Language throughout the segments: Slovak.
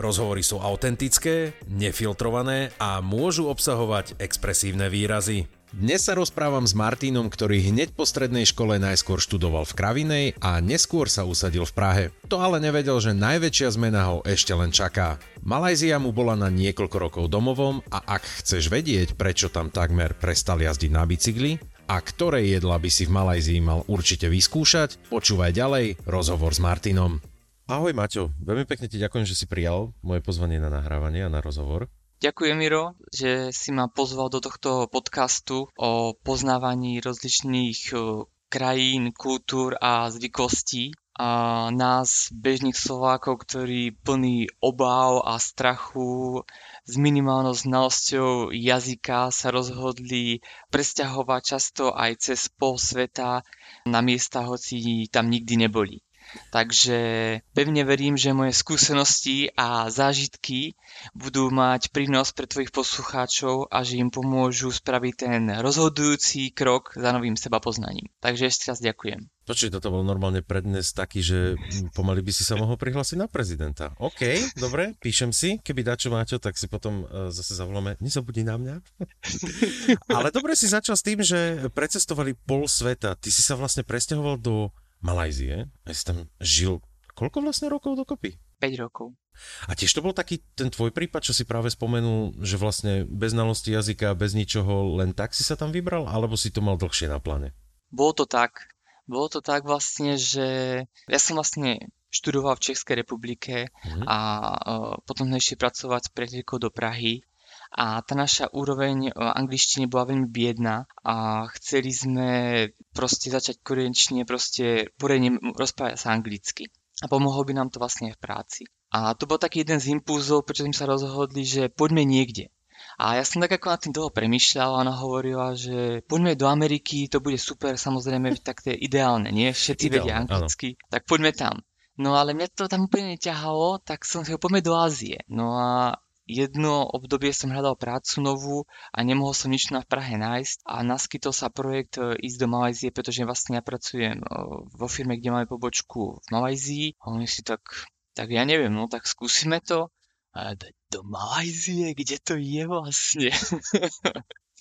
Rozhovory sú autentické, nefiltrované a môžu obsahovať expresívne výrazy. Dnes sa rozprávam s Martinom, ktorý hneď po strednej škole najskôr študoval v Kravinej a neskôr sa usadil v Prahe. To ale nevedel, že najväčšia zmena ho ešte len čaká. Malajzia mu bola na niekoľko rokov domovom a ak chceš vedieť, prečo tam takmer prestal jazdiť na bicykli, a ktoré jedla by si v Malajzii mal určite vyskúšať, počúvaj ďalej rozhovor s Martinom. Ahoj Maťo, veľmi pekne ti ďakujem, že si prijal moje pozvanie na nahrávanie a na rozhovor. Ďakujem Miro, že si ma pozval do tohto podcastu o poznávaní rozličných krajín, kultúr a zvykostí a nás, bežných Slovákov, ktorí plní obáv a strachu s minimálnou znalosťou jazyka sa rozhodli presťahovať často aj cez pol sveta na miesta, hoci tam nikdy neboli. Takže pevne verím, že moje skúsenosti a zážitky budú mať prínos pre tvojich poslucháčov a že im pomôžu spraviť ten rozhodujúci krok za novým seba poznaním. Takže ešte raz ďakujem. Počuj, toto bol normálne prednes taký, že pomaly by si sa mohol prihlásiť na prezidenta. OK, dobre, píšem si. Keby dačo Máťo, tak si potom uh, zase zavoláme. Nezabudni na mňa. Ale dobre si začal s tým, že precestovali pol sveta. Ty si sa vlastne presťahoval do Malajzie a si tam žil koľko vlastne rokov dokopy? 5 rokov. A tiež to bol taký ten tvoj prípad, čo si práve spomenul, že vlastne bez znalosti jazyka, bez ničoho, len tak si sa tam vybral, alebo si to mal dlhšie na pláne? Bolo to tak. Bolo to tak vlastne, že ja som vlastne študoval v Českej republike mm-hmm. a uh, potom išli pracovať s priateľkou do Prahy a tá naša úroveň e, angličtiny bola veľmi biedná a chceli sme proste začať konečne proste poriadne rozprávať sa anglicky. A pomohlo by nám to vlastne aj v práci. A to bol taký jeden z impulzov, prečo sme sa rozhodli, že poďme niekde. A ja som tak ako nad tým dlho premyšľal a ona hovorila, že poďme do Ameriky, to bude super, samozrejme, tak to je ideálne, nie? Všetci ideálne, vedia anglicky, áno. tak poďme tam. No ale mňa to tam úplne neťahalo, tak som si ho poďme do Ázie. No a jedno obdobie som hľadal prácu novú a nemohol som nič na Prahe nájsť a naskytol sa projekt e, ísť do Malajzie, pretože vlastne ja pracujem e, vo firme, kde máme pobočku v Malajzii a oni si tak, tak ja neviem, no tak skúsime to. A do Malajzie, kde to je vlastne?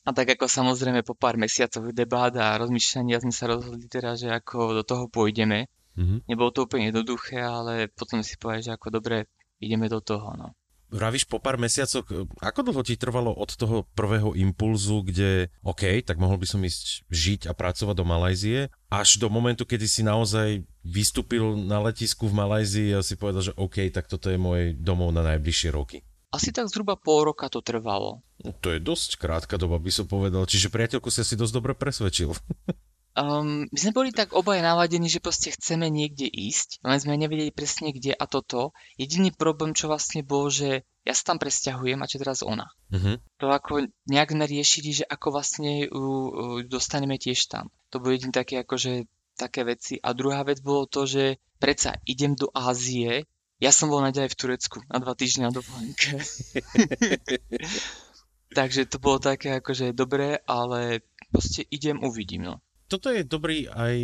A tak ako samozrejme po pár mesiacoch debát a rozmýšľania sme sa rozhodli teda, že ako do toho pôjdeme. Mm-hmm. Nebolo to úplne jednoduché, ale potom si povedali, že ako dobre, ideme do toho. No vravíš po pár mesiacoch, ako dlho ti trvalo od toho prvého impulzu, kde OK, tak mohol by som ísť žiť a pracovať do Malajzie, až do momentu, kedy si naozaj vystúpil na letisku v Malajzii a si povedal, že OK, tak toto je môj domov na najbližšie roky. Asi tak zhruba pol roka to trvalo. No, to je dosť krátka doba, by som povedal. Čiže priateľku si asi dosť dobre presvedčil. Um, my sme boli tak obaja naladení, že proste chceme niekde ísť, len sme nevedeli presne kde a toto. Jediný problém, čo vlastne bol, že ja sa tam presťahujem a čo teraz ona. Uh-huh. To ako nejak sme riešili, že ako vlastne ju, ju dostaneme tiež tam. To bolo jediný také akože také veci. A druhá vec bolo to, že predsa idem do Ázie, ja som bol naďalej v Turecku na dva týždňa na dovolenke. Takže to bolo také akože dobré, ale proste idem, uvidím. No toto je dobrý aj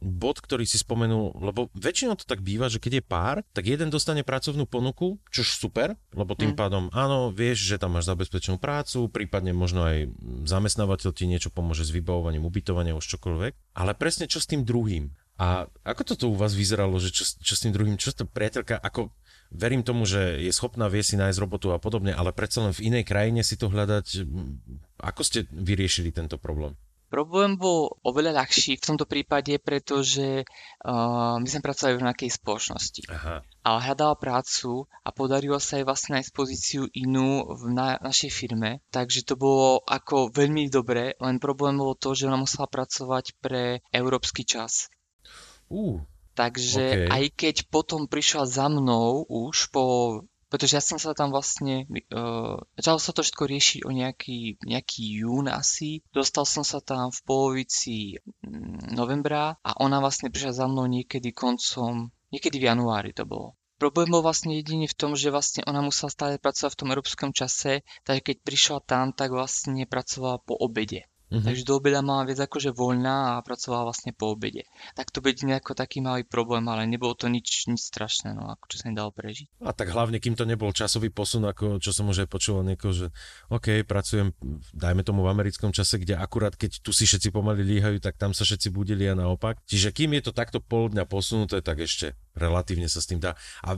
bod, ktorý si spomenul, lebo väčšinou to tak býva, že keď je pár, tak jeden dostane pracovnú ponuku, čož super, lebo tým mm. pádom áno, vieš, že tam máš zabezpečenú prácu, prípadne možno aj zamestnávateľ ti niečo pomôže s vybavovaním, ubytovania, už čokoľvek, ale presne čo s tým druhým. A ako toto u vás vyzeralo, že čo, čo s tým druhým, čo to priateľka, ako verím tomu, že je schopná vie si nájsť robotu a podobne, ale predsa len v inej krajine si to hľadať, ako ste vyriešili tento problém? Problém bol oveľa ľahší v tomto prípade, pretože uh, my sme pracovali v nejakej spoločnosti. Aha. Ale hľadala prácu a podarilo sa jej vlastne nájsť pozíciu inú v na, našej firme, takže to bolo ako veľmi dobre, len problém bolo to, že ona musela pracovať pre európsky čas. Uh, takže okay. aj keď potom prišla za mnou už po pretože ja som sa tam vlastne, uh, začalo sa to všetko riešiť o nejaký, nejaký jún asi, dostal som sa tam v polovici mm, novembra a ona vlastne prišla za mnou niekedy koncom, niekedy v januári to bolo. Problém bol vlastne jediný v tom, že vlastne ona musela stále pracovať v tom európskom čase, takže keď prišla tam, tak vlastne pracovala po obede. Mm-hmm. Takže do obeda mala viac akože voľná a pracovala vlastne po obede. Tak to byť nejako taký malý problém, ale nebolo to nič, nič strašné, no ako čo sa nedalo prežiť. A tak hlavne, kým to nebol časový posun, ako čo som už aj počúval niekoho, že OK, pracujem, dajme tomu v americkom čase, kde akurát keď tu si všetci pomaly líhajú, tak tam sa všetci budili a naopak. Čiže kým je to takto pol dňa posunuté, tak ešte relatívne sa s tým dá. A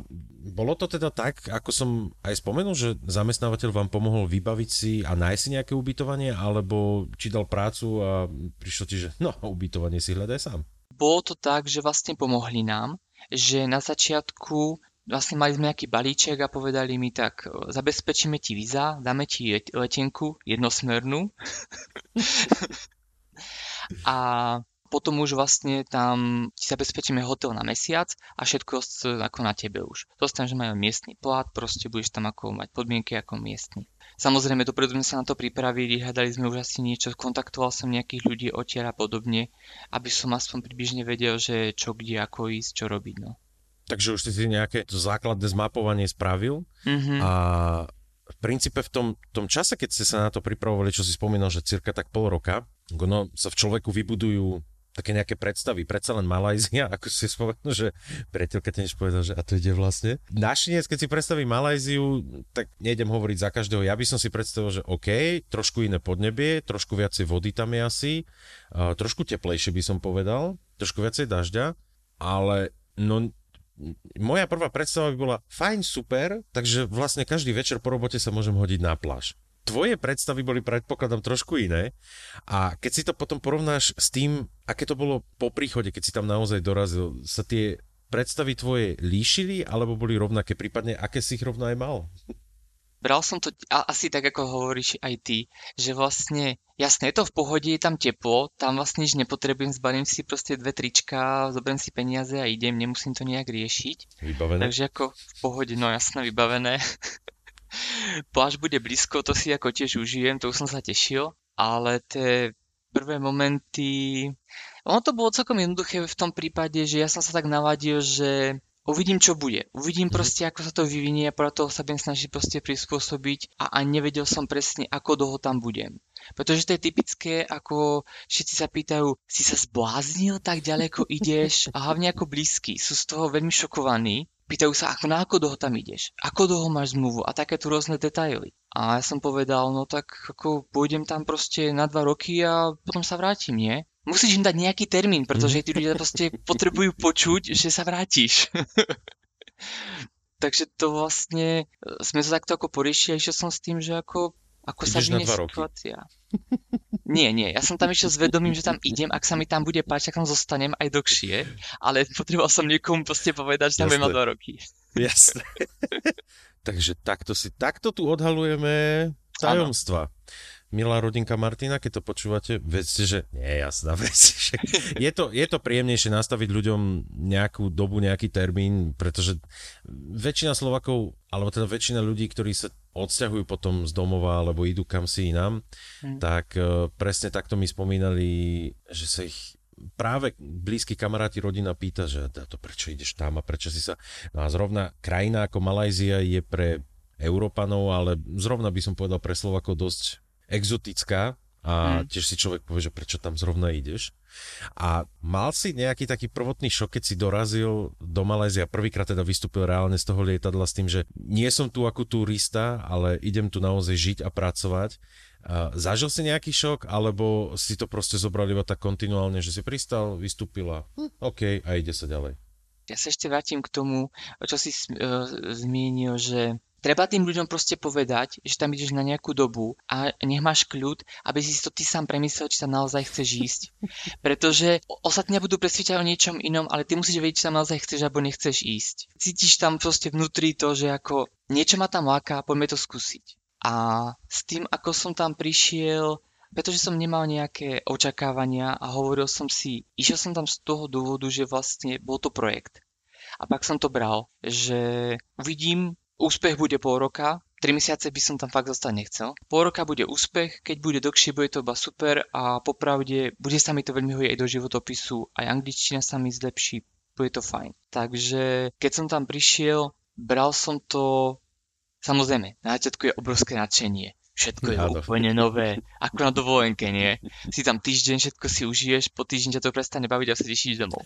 bolo to teda tak, ako som aj spomenul, že zamestnávateľ vám pomohol vybaviť si a nájsť si nejaké ubytovanie, alebo či dal prácu a prišlo ti, že no, ubytovanie si hľadaj sám. Bolo to tak, že vlastne pomohli nám, že na začiatku vlastne mali sme nejaký balíček a povedali mi tak, zabezpečíme ti víza, dáme ti letenku jednosmernú a potom už vlastne tam ti zabezpečíme hotel na mesiac a všetko ako na tebe už. Dostane, že majú miestny plat, proste budeš tam ako mať podmienky ako miestny. Samozrejme, dopredu sme sa na to pripravili, hľadali sme už asi niečo, kontaktoval som nejakých ľudí odtiaľ a podobne, aby som aspoň približne vedel, že čo kde, ako ísť, čo robiť. No. Takže už si si nejaké to základné zmapovanie spravil mm-hmm. a v princípe v tom, tom čase, keď ste sa na to pripravovali, čo si spomínal, že cirka tak pol roka, no, sa v človeku vybudujú také nejaké predstavy. Predsa len Malajzia, ako si spomenul, že priateľka tiež povedal, že a to ide vlastne. Našinec, keď si predstaví Malajziu, tak nejdem hovoriť za každého. Ja by som si predstavil, že OK, trošku iné podnebie, trošku viacej vody tam je asi, trošku teplejšie by som povedal, trošku viacej dažďa, ale no moja prvá predstava by bola fajn, super, takže vlastne každý večer po robote sa môžem hodiť na pláž tvoje predstavy boli predpokladom trošku iné a keď si to potom porovnáš s tým, aké to bolo po príchode, keď si tam naozaj dorazil, sa tie predstavy tvoje líšili alebo boli rovnaké, prípadne aké si ich rovno aj mal? Bral som to asi tak, ako hovoríš aj ty, že vlastne, jasne, je to v pohode, je tam teplo, tam vlastne nič nepotrebujem, zbalím si proste dve trička, zoberiem si peniaze a idem, nemusím to nejak riešiť. Vybavené? Takže ako v pohode, no jasné, vybavené. Pláž bude blízko, to si ako tiež užijem, to už som sa tešil, ale tie prvé momenty... Ono to bolo celkom jednoduché v tom prípade, že ja som sa tak navadil, že uvidím, čo bude. Uvidím mhm. proste, ako sa to vyvinie a podľa toho sa budem snažiť proste prispôsobiť a, a nevedel som presne, ako dlho tam budem. Pretože to je typické, ako všetci sa pýtajú, si sa zbláznil, tak ďaleko ideš a hlavne ako blízky. Sú z toho veľmi šokovaní pýtajú sa, ako na ako dlho tam ideš, ako dlho máš zmluvu a takéto rôzne detaily. A ja som povedal, no tak ako pôjdem tam proste na dva roky a potom sa vrátim, nie? Musíš im dať nejaký termín, pretože tí ľudia proste potrebujú počuť, že sa vrátiš. Takže to vlastne, sme sa takto ako poriešili a išiel som s tým, že ako ako Ideš sa vynie situácia. Nie, nie, ja som tam išiel s vedomím, že tam idem, ak sa mi tam bude páčiť, tak tam zostanem aj dlhšie, ale potreboval som niekomu proste povedať, že tam budem dva roky. Jasné. Takže takto si, takto tu odhalujeme tajomstva. Ano milá rodinka Martina, keď to počúvate, vedzte, že nie jasná vec. je, to, je to príjemnejšie nastaviť ľuďom nejakú dobu, nejaký termín, pretože väčšina Slovakov, alebo teda väčšina ľudí, ktorí sa odsťahujú potom z domova alebo idú kam si inám, hmm. tak uh, presne takto mi spomínali, že sa ich práve blízki kamaráti rodina pýta, že to prečo ideš tam a prečo si sa... No a zrovna krajina ako Malajzia je pre Európanov, ale zrovna by som povedal pre Slovakov dosť exotická a hmm. tiež si človek povie, že prečo tam zrovna ideš. A mal si nejaký taký prvotný šok, keď si dorazil do Malézia, prvýkrát teda vystúpil reálne z toho lietadla s tým, že nie som tu ako turista, ale idem tu naozaj žiť a pracovať. A zažil si nejaký šok, alebo si to proste zobral iba tak kontinuálne, že si pristal, vystúpil a hm, OK, a ide sa ďalej. Ja sa ešte vrátim k tomu, čo si uh, zmienil, že Treba tým ľuďom proste povedať, že tam ideš na nejakú dobu a nech máš kľud, aby si to ty sám premyslel, či tam naozaj chceš ísť. Pretože ostatní budú presvedčať o niečom inom, ale ty musíš vedieť, či tam naozaj chceš alebo nechceš ísť. Cítiš tam proste vnútri to, že ako niečo ma tam láka, poďme to skúsiť. A s tým, ako som tam prišiel, pretože som nemal nejaké očakávania a hovoril som si, išiel som tam z toho dôvodu, že vlastne bol to projekt. A pak som to bral, že uvidím, úspech bude pol roka, 3 mesiace by som tam fakt zostať nechcel. Pol roka bude úspech, keď bude dlhšie, bude to iba super a popravde bude sa mi to veľmi hodiť aj do životopisu, aj angličtina sa mi zlepší, bude to fajn. Takže keď som tam prišiel, bral som to, samozrejme, na začiatku je obrovské nadšenie. Všetko je Áno. úplne nové, ako na dovolenke, nie? Si tam týždeň, všetko si užiješ, po týždeň ťa to prestane baviť a sa tešíš domov.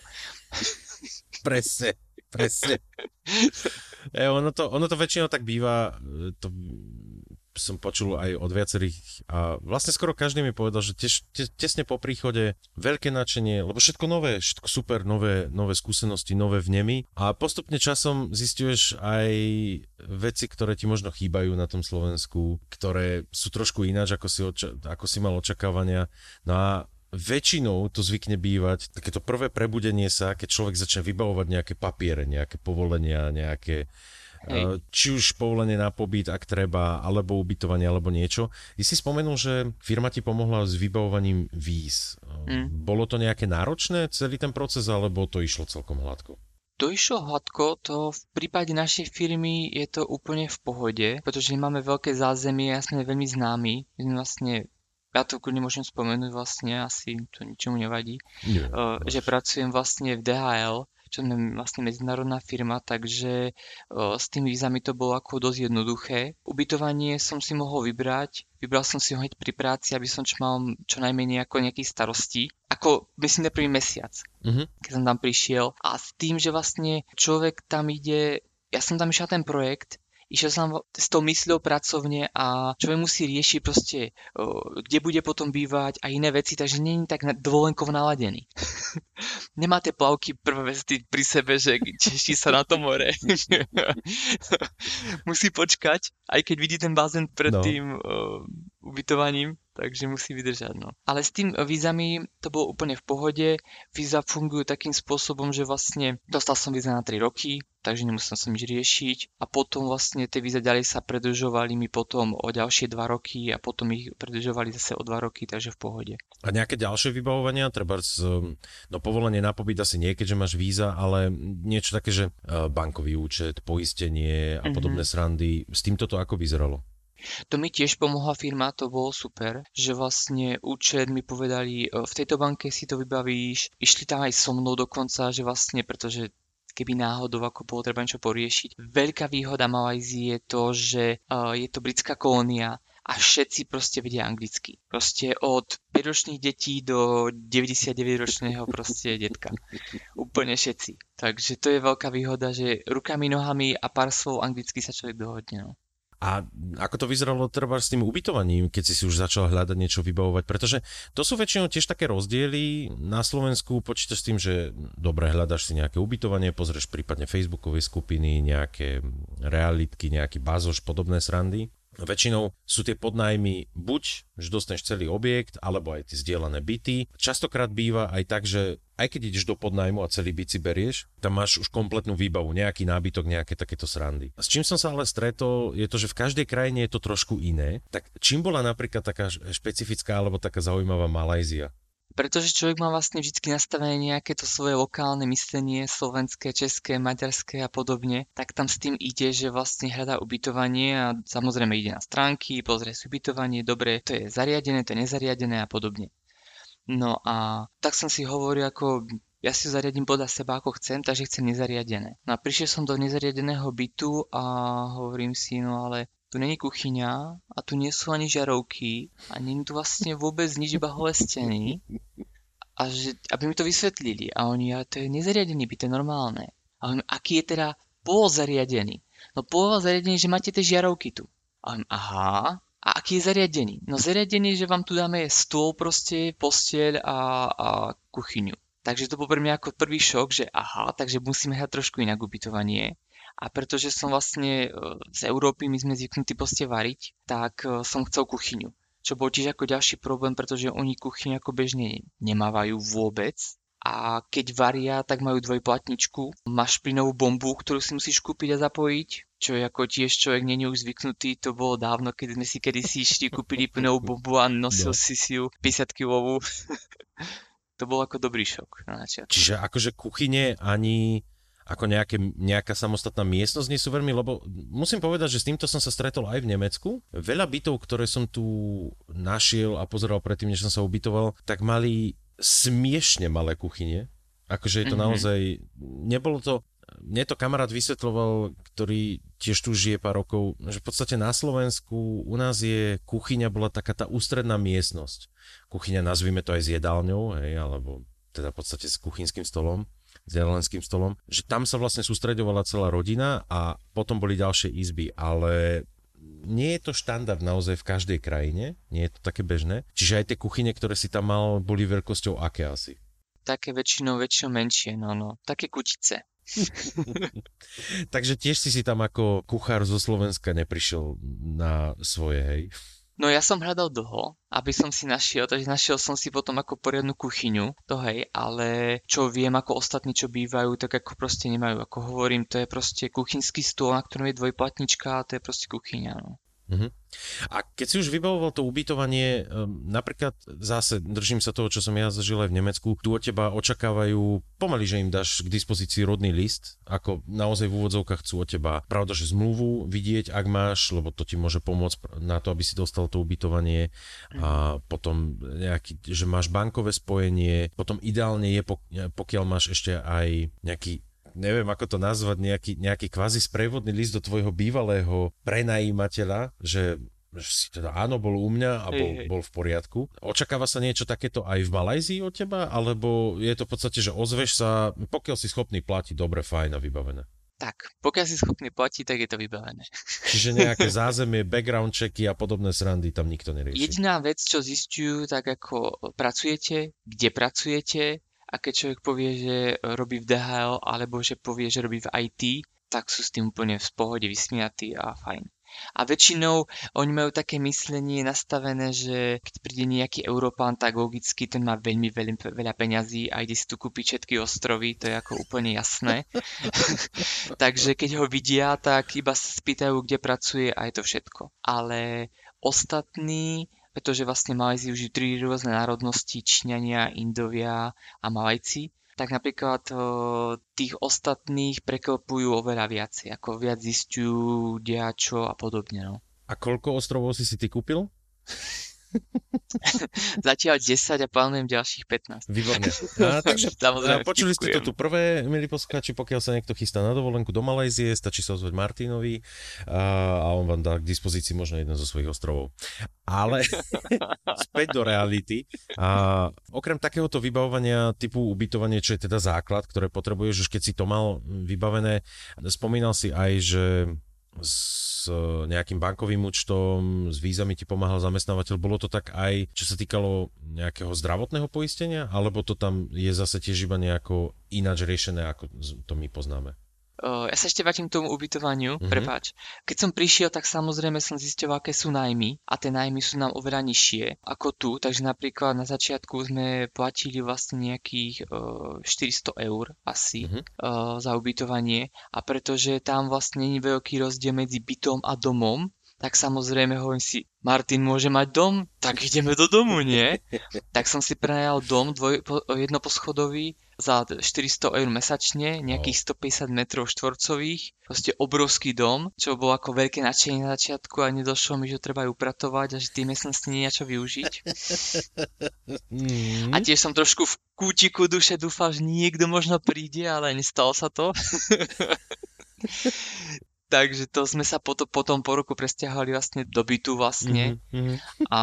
Presne, presne. E, ono, to, ono to väčšinou tak býva, e, to som počul aj od viacerých a vlastne skoro každý mi povedal, že teš, te, tesne po príchode veľké nadšenie, lebo všetko nové, všetko super, nové, nové skúsenosti, nové vnemy a postupne časom zistuješ aj veci, ktoré ti možno chýbajú na tom Slovensku, ktoré sú trošku ináč, ako si, oča- ako si mal očakávania. No a väčšinou to zvykne bývať takéto prvé prebudenie sa, keď človek začne vybavovať nejaké papiere, nejaké povolenia, nejaké Hej. či už povolenie na pobyt, ak treba, alebo ubytovanie, alebo niečo. Ty si spomenul, že firma ti pomohla s vybavovaním víz. Mm. Bolo to nejaké náročné, celý ten proces, alebo to išlo celkom hladko? To išlo hladko, to v prípade našej firmy je to úplne v pohode, pretože máme veľké zázemie a sme veľmi známi. My sme vlastne ja to kľudne môžem spomenúť vlastne, asi to ničomu nevadí, Nie, uh, že pracujem vlastne v DHL, čo sme vlastne medzinárodná firma, takže uh, s tými vízami to bolo ako dosť jednoduché. Ubytovanie som si mohol vybrať, vybral som si ho hneď pri práci, aby som čo mal čo najmenej ako nejakých starostí. Ako myslím na prvý mesiac, uh-huh. keď som tam prišiel. A s tým, že vlastne človek tam ide, ja som tam išiel ten projekt, išiel som s tou mysľou pracovne a človek musí riešiť proste, kde bude potom bývať a iné veci, takže není tak dovolenkov naladený. Nemá tie plavky prvé vesty pri sebe, že teší sa na to more. musí počkať, aj keď vidí ten bazén pred no. Uh, ubytovaním, takže musí vydržať. No. Ale s tým vízami to bolo úplne v pohode. Víza fungujú takým spôsobom, že vlastne dostal som víza na 3 roky, takže nemusel som nič riešiť. A potom vlastne tie víza ďalej sa predlžovali mi potom o ďalšie 2 roky a potom ich predlžovali zase o 2 roky, takže v pohode. A nejaké ďalšie vybavovania, treba z, no povolenie na pobyt asi nie, keďže máš víza, ale niečo také, že e, bankový účet, poistenie a mm-hmm. podobné srandy. S týmto to ako vyzeralo? To mi tiež pomohla firma, to bolo super, že vlastne účet mi povedali, e, v tejto banke si to vybavíš, išli tam aj so mnou dokonca, že vlastne, pretože keby náhodou ako bolo treba niečo poriešiť. Veľká výhoda Malajzie je to, že uh, je to britská kolónia a všetci proste vedia anglicky. Proste od 5-ročných detí do 99-ročného proste detka. Úplne všetci. Takže to je veľká výhoda, že rukami, nohami a pár slov anglicky sa človek dohodne. No. A ako to vyzeralo treba s tým ubytovaním, keď si si už začal hľadať niečo vybavovať? Pretože to sú väčšinou tiež také rozdiely. Na Slovensku počítaš s tým, že dobre hľadaš si nejaké ubytovanie, pozrieš prípadne facebookové skupiny, nejaké realitky, nejaký bazoš, podobné srandy. Väčšinou sú tie podnájmy buď, že dostaneš celý objekt, alebo aj tie zdieľané byty. Častokrát býva aj tak, že aj keď ideš do podnájmu a celý byt si berieš, tam máš už kompletnú výbavu, nejaký nábytok, nejaké takéto srandy. S čím som sa ale stretol, je to, že v každej krajine je to trošku iné. Tak čím bola napríklad taká špecifická alebo taká zaujímavá Malajzia? Pretože človek má vlastne vždy nastavené nejaké to svoje lokálne myslenie, slovenské, české, maďarské a podobne, tak tam s tým ide, že vlastne hľadá ubytovanie a samozrejme ide na stránky, pozrie si ubytovanie, dobre, to je zariadené, to je nezariadené a podobne. No a tak som si hovoril, ako ja si zariadím podľa seba ako chcem, takže chcem nezariadené. No a prišiel som do nezariadeného bytu a hovorím si, no ale tu není kuchyňa a tu nie sú ani žarovky a není tu vlastne vôbec nič, iba holé steny. A že, aby mi to vysvetlili. A oni, ale to je nezariadený byt, to je normálne. A hovorím, aký je teda pôl zariadený? No pôl zariadený, že máte tie žiarovky tu. A hovorím, aha, a aký je zariadený? No zariadený, že vám tu dáme stôl proste, posteľ a, a kuchyňu. Takže to bol pre mňa ako prvý šok, že aha, takže musíme hľadať trošku inak ubytovanie. A pretože som vlastne e, z Európy, my sme zvyknutí proste variť, tak e, som chcel kuchyňu. Čo bol tiež ako ďalší problém, pretože oni kuchyňu ako bežne nemávajú vôbec. A keď varia, tak majú dvojplatničku. Máš plynovú bombu, ktorú si musíš kúpiť a zapojiť. Čo je ako tiež človek není už zvyknutý, to bolo dávno, keď sme si kedysi išli, kúpili plynovú bombu a nosil no. si si ju 50 kilovú. to bol ako dobrý šok na začiatku. Čiže akože kuchyne ani ako nejaké, nejaká samostatná miestnosť nie sú veľmi, lebo musím povedať, že s týmto som sa stretol aj v Nemecku. Veľa bytov, ktoré som tu našiel a pozeral predtým, než som sa ubytoval, tak mali smiešne malé kuchyne. Akože je to mm-hmm. naozaj, nebolo to, mne to kamarát vysvetloval, ktorý tiež tu žije pár rokov, že v podstate na Slovensku u nás je kuchyňa bola taká tá ústredná miestnosť. Kuchyňa nazvime to aj s jedálňou, hej, alebo teda v podstate s kuchynským stolom s jelenským stolom, že tam sa vlastne sústredovala celá rodina a potom boli ďalšie izby, ale nie je to štandard naozaj v každej krajine, nie je to také bežné. Čiže aj tie kuchyne, ktoré si tam mal, boli veľkosťou aké asi? Také väčšinou, väčšinou menšie, no no, také kutice. Takže tiež si si tam ako kuchár zo Slovenska neprišiel na svoje, hej? No ja som hľadal dlho, aby som si našiel, takže našiel som si potom ako poriadnu kuchyňu, to hej, ale čo viem ako ostatní, čo bývajú, tak ako proste nemajú, ako hovorím, to je proste kuchynský stôl, na ktorom je dvojplatnička a to je proste kuchyňa, no. Uh-huh. A keď si už vybavoval to ubytovanie, um, napríklad zase držím sa toho, čo som ja zažil aj v Nemecku, tu od teba očakávajú pomaly, že im dáš k dispozícii rodný list, ako naozaj v úvodzovkách chcú od teba, pravda, že zmluvu vidieť, ak máš, lebo to ti môže pomôcť na to, aby si dostal to ubytovanie. A potom nejaký, že máš bankové spojenie, potom ideálne je, pokiaľ máš ešte aj nejaký neviem ako to nazvať, nejaký, nejaký kvázi sprevodný list do tvojho bývalého prenajímateľa, že že si teda áno, bol u mňa a bol, bol v poriadku. Očakáva sa niečo takéto aj v Malajzii od teba, alebo je to v podstate, že ozveš sa, pokiaľ si schopný platiť, dobre, fajn a vybavené? Tak, pokiaľ si schopný platiť, tak je to vybavené. Čiže nejaké zázemie, background checky a podobné srandy tam nikto nerieši. Jediná vec, čo zistujú, tak ako pracujete, kde pracujete, a keď človek povie, že robí v DHL alebo že povie, že robí v IT, tak sú s tým úplne v pohode vysmiatí a fajn. A väčšinou oni majú také myslenie nastavené, že keď príde nejaký Európán, tak logicky ten má veľmi veľmi veľa peňazí a ide si tu kúpiť všetky ostrovy, to je ako úplne jasné. Takže keď ho vidia, tak iba sa spýtajú, kde pracuje a je to všetko. Ale ostatní pretože vlastne Malajzii už tri rôzne národnosti, Číňania, Indovia a Malajci, tak napríklad tých ostatných prekvapujú oveľa viacej, ako viac zistujú, čo a podobne. No. A koľko ostrovov si si ty kúpil? Zatiaľ 10 a plánujem ďalších 15. Výborne. A, takže Samozrejme, a počuli ste to tu prvé, milí poslucháči, pokiaľ sa niekto chystá na dovolenku do Malajzie, stačí sa ozvať Martinovi a, a on vám dá k dispozícii možno jeden zo svojich ostrovov. Ale späť do reality. A okrem takéhoto vybavovania typu ubytovanie, čo je teda základ, ktoré potrebuješ, už keď si to mal vybavené, spomínal si aj, že s nejakým bankovým účtom, s vízami ti pomáhal zamestnávateľ. Bolo to tak aj, čo sa týkalo nejakého zdravotného poistenia, alebo to tam je zase tiež iba nejako ináč riešené, ako to my poznáme? Ja sa ešte vrátim k tomu ubytovaniu, mm-hmm. prepáč. Keď som prišiel, tak samozrejme som zistil, aké sú najmy a tie najmy sú nám oveľa nižšie ako tu, takže napríklad na začiatku sme platili vlastne nejakých uh, 400 eur asi mm-hmm. uh, za ubytovanie a pretože tam vlastne není veľký rozdiel medzi bytom a domom, tak samozrejme hovorím si, Martin môže mať dom, tak ideme do domu, nie? tak som si prenajal dom dvoj, jednoposchodový za 400 eur mesačne, nejakých 150 metrov štvorcových, proste obrovský dom, čo bolo ako veľké nadšenie na začiatku a nedošlo mi, že treba ju upratovať a že tie miestnosti nie čo využiť. Mm. A tiež som trošku v kútiku duše dúfal, že niekto možno príde, ale nestalo sa to. Takže to sme sa potom, potom po roku presťahovali vlastne do bytu vlastne. Mm-hmm. A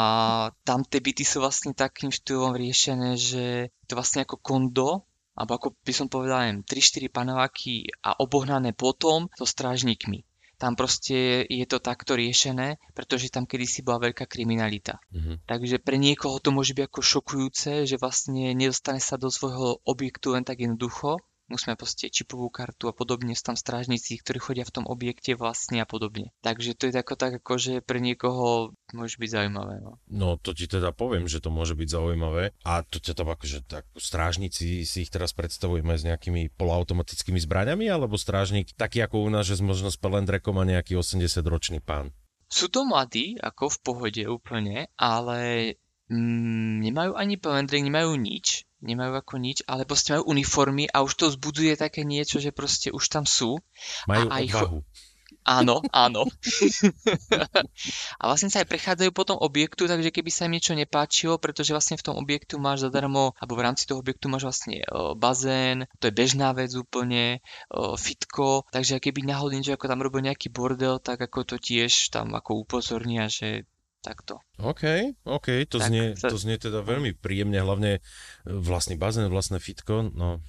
tam tie byty sú vlastne takým štýlom riešené, že to vlastne ako kondo, alebo ako by som povedal, 3-4 paneláky a obohnané potom so strážnikmi. Tam proste je to takto riešené, pretože tam kedysi bola veľká kriminalita. Mm-hmm. Takže pre niekoho to môže byť ako šokujúce, že vlastne nedostane sa do svojho objektu len tak jednoducho, musíme proste čipovú kartu a podobne, sú tam strážnici, ktorí chodia v tom objekte vlastne a podobne. Takže to je tako tak, ako že pre niekoho môže byť zaujímavé. No. no to ti teda poviem, že to môže byť zaujímavé a to ťa tam akože tak strážnici si ich teraz predstavujeme s nejakými polautomatickými zbraňami alebo strážnik taký ako u nás, že možno s pelendrekom a nejaký 80-ročný pán. Sú to mladí, ako v pohode úplne, ale mm, nemajú ani pelendrek, nemajú nič nemajú ako nič, ale proste majú uniformy a už to vzbudzuje také niečo, že proste už tam sú. Majú a, a odvahu. Ich, Áno, áno. a vlastne sa aj prechádzajú po tom objektu, takže keby sa im niečo nepáčilo, pretože vlastne v tom objektu máš zadarmo, alebo v rámci toho objektu máš vlastne o, bazén, to je bežná vec úplne, o, fitko, takže keby náhodou niečo ako tam robil nejaký bordel, tak ako to tiež tam ako upozornia, že takto. OK, OK, to, tak znie, sa... to znie teda veľmi príjemne, hlavne e, vlastný bazén, vlastné fitko, no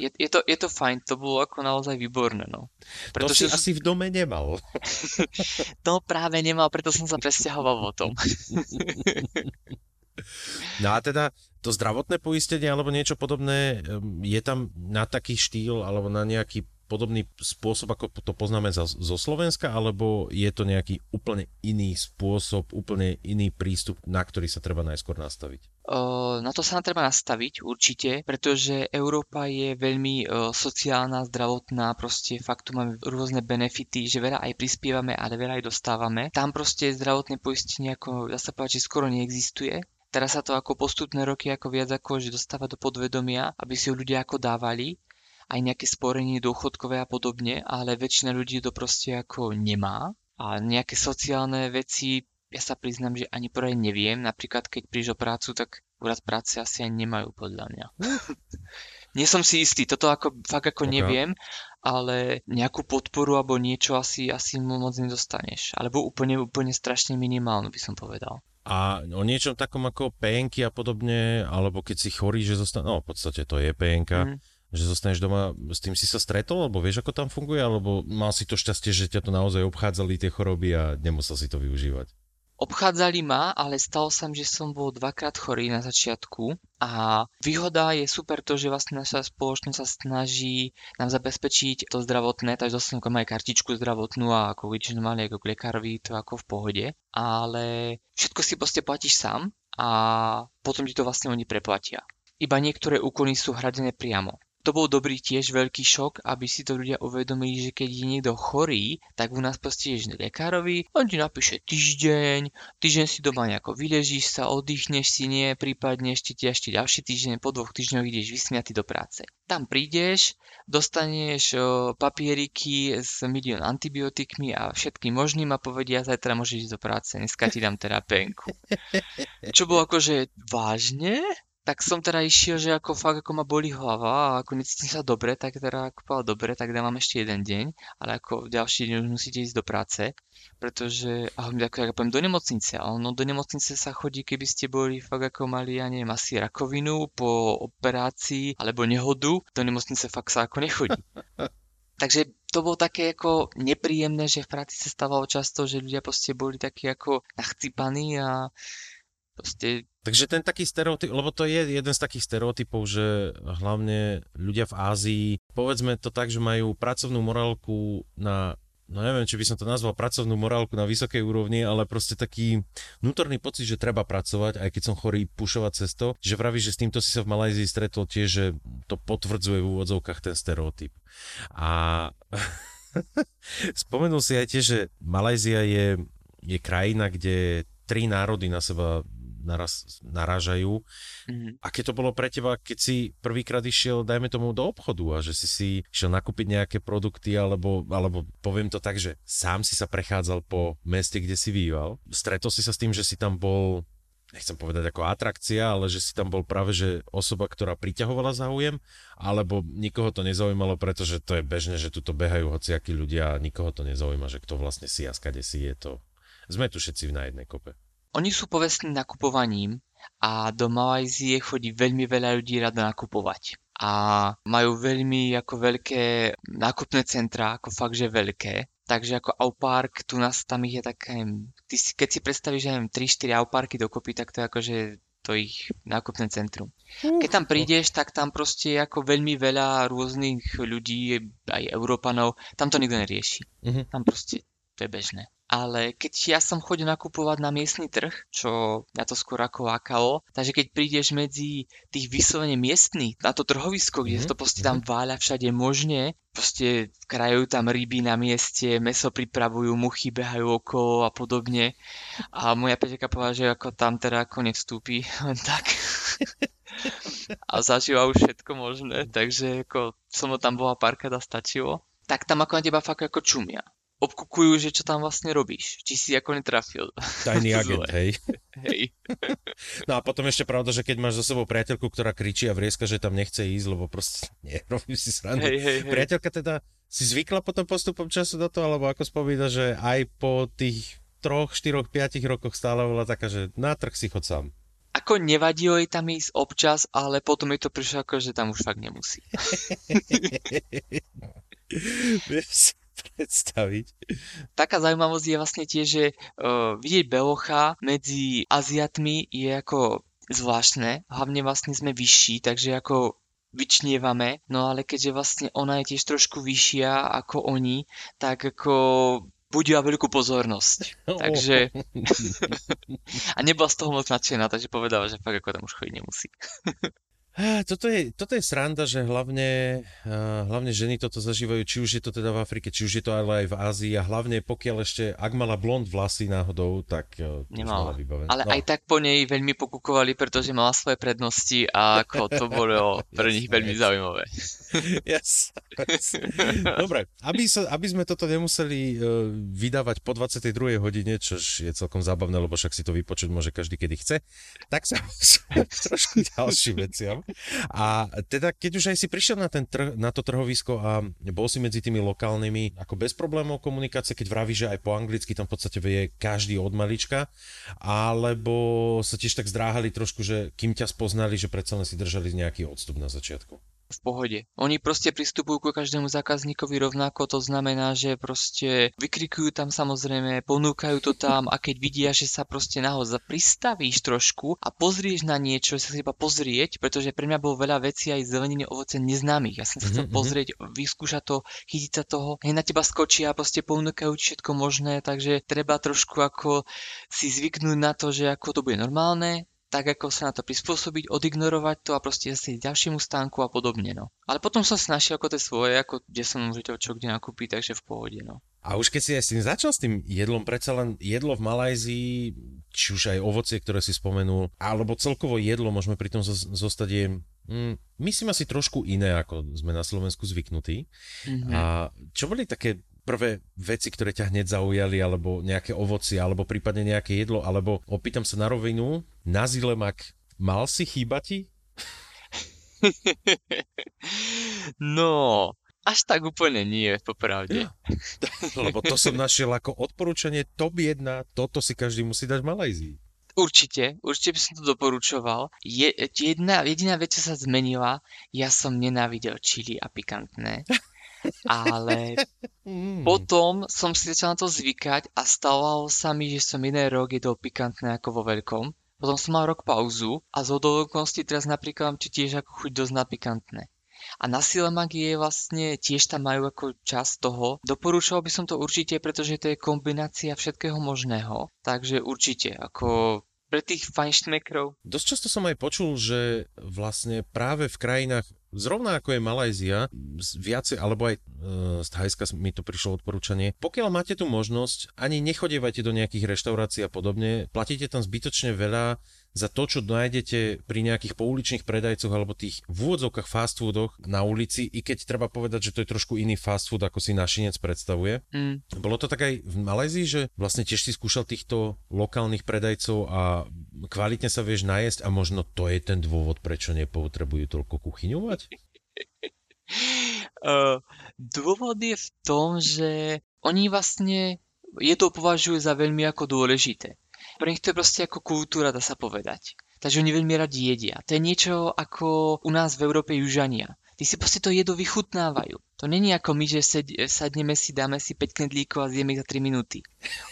je, je, to, je to fajn, to bolo ako naozaj výborné, no. Pretože... To si asi v dome nemal. to práve nemal, preto som sa presťahoval o tom. no a teda to zdravotné poistenie alebo niečo podobné, je tam na taký štýl alebo na nejaký podobný spôsob, ako to poznáme zo Slovenska, alebo je to nejaký úplne iný spôsob, úplne iný prístup, na ktorý sa treba najskôr nastaviť? Na to sa treba nastaviť určite, pretože Európa je veľmi sociálna, zdravotná, proste fakt tu máme rôzne benefity, že veľa aj prispievame, ale veľa aj dostávame. Tam proste zdravotné poistenie ako, dá sa povedať, že skoro neexistuje. Teraz sa to ako postupné roky ako viac ako, že dostáva do podvedomia, aby si ho ľudia ako dávali aj nejaké sporenie dôchodkové a podobne, ale väčšina ľudí to proste ako nemá. A nejaké sociálne veci ja sa priznám, že ani prvé neviem. Napríklad, keď prídeš o prácu, tak úrad práce asi ani nemajú, podľa mňa. Nie som si istý, toto ako, fakt ako okay. neviem, ale nejakú podporu alebo niečo asi, asi moc nedostaneš. Alebo úplne, úplne strašne minimálnu by som povedal. A o niečom takom ako PNK a podobne, alebo keď si chorý, že zostane, no v podstate to je PNK, mm. Že zostaneš doma, s tým si sa stretol, alebo vieš, ako tam funguje, alebo mal si to šťastie, že ťa to naozaj obchádzali tie choroby a nemusel si to využívať? Obchádzali ma, ale stalo sa že som bol dvakrát chorý na začiatku a výhoda je super to, že vlastne naša spoločnosť sa snaží nám zabezpečiť to zdravotné, takže dostanú aj kartičku zdravotnú a ako vidíš normálne ako lekárovi, to ako v pohode, ale všetko si proste platíš sám a potom ti to vlastne oni preplatia. Iba niektoré úkony sú hradené priamo to bol dobrý tiež veľký šok, aby si to ľudia uvedomili, že keď je niekto chorý, tak u nás proste ješ lekárovi, on ti napíše týždeň, týždeň si doma nejako vyležíš sa, oddychneš si nie, prípadne ešte ti ešte ďalší týždeň, po dvoch týždňoch ideš vysmiatý do práce. Tam prídeš, dostaneš papieriky s milión antibiotikmi a všetkým možným a povedia, zajtra môžeš ísť do práce, dneska ti dám terapenku. Čo bolo akože vážne? Tak som teda išiel, že ako fakt ako ma boli hlava a ako necítim sa dobre, tak teda ako povedal dobre, tak dám ešte jeden deň, ale ako ďalší deň už musíte ísť do práce, pretože, a ako ja poviem, do nemocnice, ale no do nemocnice sa chodí, keby ste boli fakt ako mali, ja neviem, asi rakovinu po operácii alebo nehodu, do nemocnice fakt sa ako nechodí. Takže to bolo také ako nepríjemné, že v práci sa stávalo často, že ľudia proste boli takí ako nachcipaní a proste Takže ten taký stereotyp, lebo to je jeden z takých stereotypov, že hlavne ľudia v Ázii, povedzme to tak, že majú pracovnú morálku na no neviem, či by som to nazval pracovnú morálku na vysokej úrovni, ale proste taký vnútorný pocit, že treba pracovať, aj keď som chorý, pušovať cesto, že vraví, že s týmto si sa v Malajzii stretol tiež, že to potvrdzuje v úvodzovkách ten stereotyp. A spomenul si aj tiež, že Malajzia je, je krajina, kde tri národy na seba naraz, narážajú. Mm-hmm. Aké to bolo pre teba, keď si prvýkrát išiel, dajme tomu, do obchodu a že si si išiel nakúpiť nejaké produkty, alebo, alebo poviem to tak, že sám si sa prechádzal po meste, kde si býval. Stretol si sa s tým, že si tam bol nechcem povedať ako atrakcia, ale že si tam bol práve že osoba, ktorá priťahovala záujem, alebo nikoho to nezaujímalo, pretože to je bežné, že tu behajú hociakí ľudia a nikoho to nezaujíma, že kto vlastne si a skade si je to. Sme tu všetci na jednej kope. Oni sú povestní nakupovaním a do Malajzie chodí veľmi veľa ľudí rado nakupovať. A majú veľmi ako veľké nákupné centra, ako fakt, že veľké. Takže ako Aupark, tu nás tam ich je také, ty si, keď si predstavíš, že neviem, 3-4 Auparky dokopy, tak to je ako, že to ich nákupné centrum. Keď tam prídeš, tak tam proste je ako veľmi veľa rôznych ľudí, aj Európanov, tam to nikto nerieši. Uh-huh. Tam proste to je bežné ale keď ja som chodil nakupovať na miestny trh, čo ja to skôr ako lákalo, takže keď prídeš medzi tých vyslovene miestnych, na to trhovisko, kde mm-hmm. to proste tam mhm. váľa všade možne, proste krajujú tam ryby na mieste, meso pripravujú, muchy behajú okolo a podobne. A moja peťaka povedala, že ako tam teda ako nevstúpi len tak. a zažíva už všetko možné, takže ako som tam bola párkrát a stačilo. Tak tam ako na teba fakt ako čumia obkukujú, že čo tam vlastne robíš, či si ako netrafil. Tajný agent, hej. Hej. No a potom ešte pravda, že keď máš za sebou priateľku, ktorá kričí a vrieska, že tam nechce ísť, lebo proste nie, robím si srandu. Hej, hej, hej. Priateľka teda si zvykla potom postupom času do toho, alebo ako spomína, že aj po tých troch, štyroch, piatich rokoch stále bola taká, že na trh si chod sám. Ako nevadilo jej tam ísť občas, ale potom mi to prišlo ako, že tam už fakt nemusí. Predstaviť. Taká zaujímavosť je vlastne tiež, že uh, vidieť Belocha medzi Aziatmi je ako zvláštne, hlavne vlastne sme vyšší, takže ako vyčnievame, no ale keďže vlastne ona je tiež trošku vyššia ako oni, tak ako budia veľkú pozornosť. Takže... a nebola z toho moc nadšená, takže povedala, že fakt ako tam už chodiť nemusí. Toto je, toto je sranda, že hlavne, hlavne ženy toto zažívajú, či už je to teda v Afrike, či už je to ale aj v Ázii a hlavne pokiaľ ešte, ak mala blond vlasy náhodou, tak e, to Nemala. vybavené. Ale no. aj tak po nej veľmi pokukovali, pretože mala svoje prednosti a ako to bolo pre nich veľmi zaujímavé. Yes, yes. Dobre, aby, sa, aby sme toto nemuseli vydávať po 22. hodine, čo je celkom zábavné, lebo však si to vypočuť môže každý, kedy chce, tak sa trošku ďalším veciam. A teda, keď už aj si prišiel na, ten trh, na to trhovisko a bol si medzi tými lokálnymi, ako bez problémov komunikácie, keď vravíš, že aj po anglicky tam v podstate vie každý od malička, alebo sa tiež tak zdráhali trošku, že kým ťa spoznali, že predsa len si držali nejaký odstup na začiatku v pohode. Oni proste pristupujú ku každému zákazníkovi rovnako, to znamená, že proste vykrikujú tam samozrejme, ponúkajú to tam a keď vidia, že sa proste nahoza pristavíš trošku a pozrieš na niečo, sa iba pozrieť, pretože pre mňa bolo veľa vecí aj zeleniny, ovoce neznámych. Ja som sa chcel mm-hmm. pozrieť, vyskúšať to, chytiť sa toho, hej na teba skočia a proste ponúkajú všetko možné, takže treba trošku ako si zvyknúť na to, že ako to bude normálne, tak ako sa na to prispôsobiť, odignorovať to a proste zase ďalšiemu stánku a podobne, no. Ale potom som snažil ako tie svoje, ako kde som môžete čo kde nakúpiť, takže v pohode, no. A už keď si aj s tým začal s tým jedlom, predsa len jedlo v Malajzii, či už aj ovocie, ktoré si spomenul, alebo celkovo jedlo, môžeme pri tom zostať je, mm, myslím asi trošku iné, ako sme na Slovensku zvyknutí. Mm-hmm. A čo boli také prvé veci, ktoré ťa hneď zaujali, alebo nejaké ovoci, alebo prípadne nejaké jedlo, alebo opýtam sa na rovinu, na Zilemak, mal si chýbati? no, až tak úplne nie, popravde. Ja. Lebo to som našiel ako odporúčanie top 1, toto si každý musí dať v Malajzii. Určite, určite by som to doporučoval. Je, jedna, jediná vec, čo sa zmenila, ja som nenávidel čili a pikantné. Ale mm. potom som si začal na to zvykať a stalo sa mi, že som iné rok jedol pikantné ako vo veľkom. Potom som mal rok pauzu a z okolností teraz napríklad mám či tiež ako chuť dosť na pikantné. A na sile magie vlastne tiež tam majú ako čas toho. Doporúčal by som to určite, pretože to je kombinácia všetkého možného. Takže určite, ako pre tých fajnštmekrov. Dosť často som aj počul, že vlastne práve v krajinách Zrovna ako je Malajzia, viacej, alebo aj e, z Thajska mi to prišlo odporúčanie. Pokiaľ máte tu možnosť, ani nechodievajte do nejakých reštaurácií a podobne, platíte tam zbytočne veľa za to, čo nájdete pri nejakých pouličných predajcoch alebo tých v úvodzovkách fast foodoch na ulici, i keď treba povedať, že to je trošku iný fast food, ako si našinec predstavuje. Mm. Bolo to tak aj v Malajzii, že vlastne tiež si skúšal týchto lokálnych predajcov a kvalitne sa vieš najesť a možno to je ten dôvod, prečo nepotrebujú toľko kuchyňovať? Uh, dôvod je v tom, že oni vlastne je to považujú za veľmi ako dôležité pre nich to je proste ako kultúra, dá sa povedať. Takže oni veľmi radi jedia. To je niečo ako u nás v Európe južania. Tí si proste to jedlo vychutnávajú. To není ako my, že sed, sadneme si, dáme si 5 knedlíkov a zjeme ich za 3 minúty.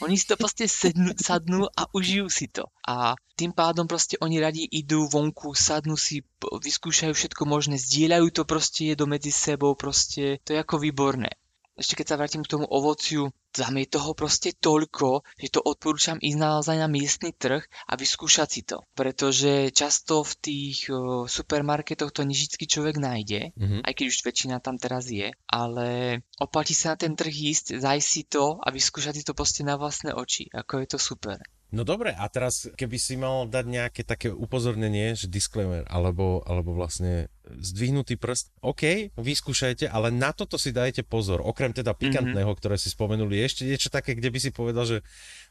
Oni si to proste sednú, sadnú a užijú si to. A tým pádom proste oni radi idú vonku, sadnú si, vyskúšajú všetko možné, zdieľajú to proste jedlo medzi sebou, proste to je ako výborné ešte keď sa vrátim k tomu ovociu, tam je toho proste toľko, že to odporúčam ísť naozaj na miestny trh a vyskúšať si to. Pretože často v tých o, supermarketoch to nižický človek nájde, mm-hmm. aj keď už väčšina tam teraz je, ale oplatí sa na ten trh ísť, zajsť si to a vyskúšať si to proste na vlastné oči, ako je to super. No dobre, a teraz keby si mal dať nejaké také upozornenie, že disclaimer, alebo, alebo vlastne zdvihnutý prst, OK, vyskúšajte, ale na toto si dajte pozor. Okrem teda mhm. pikantného, mm-hmm. ktoré si spomenuli, ešte niečo také, kde by si povedal, že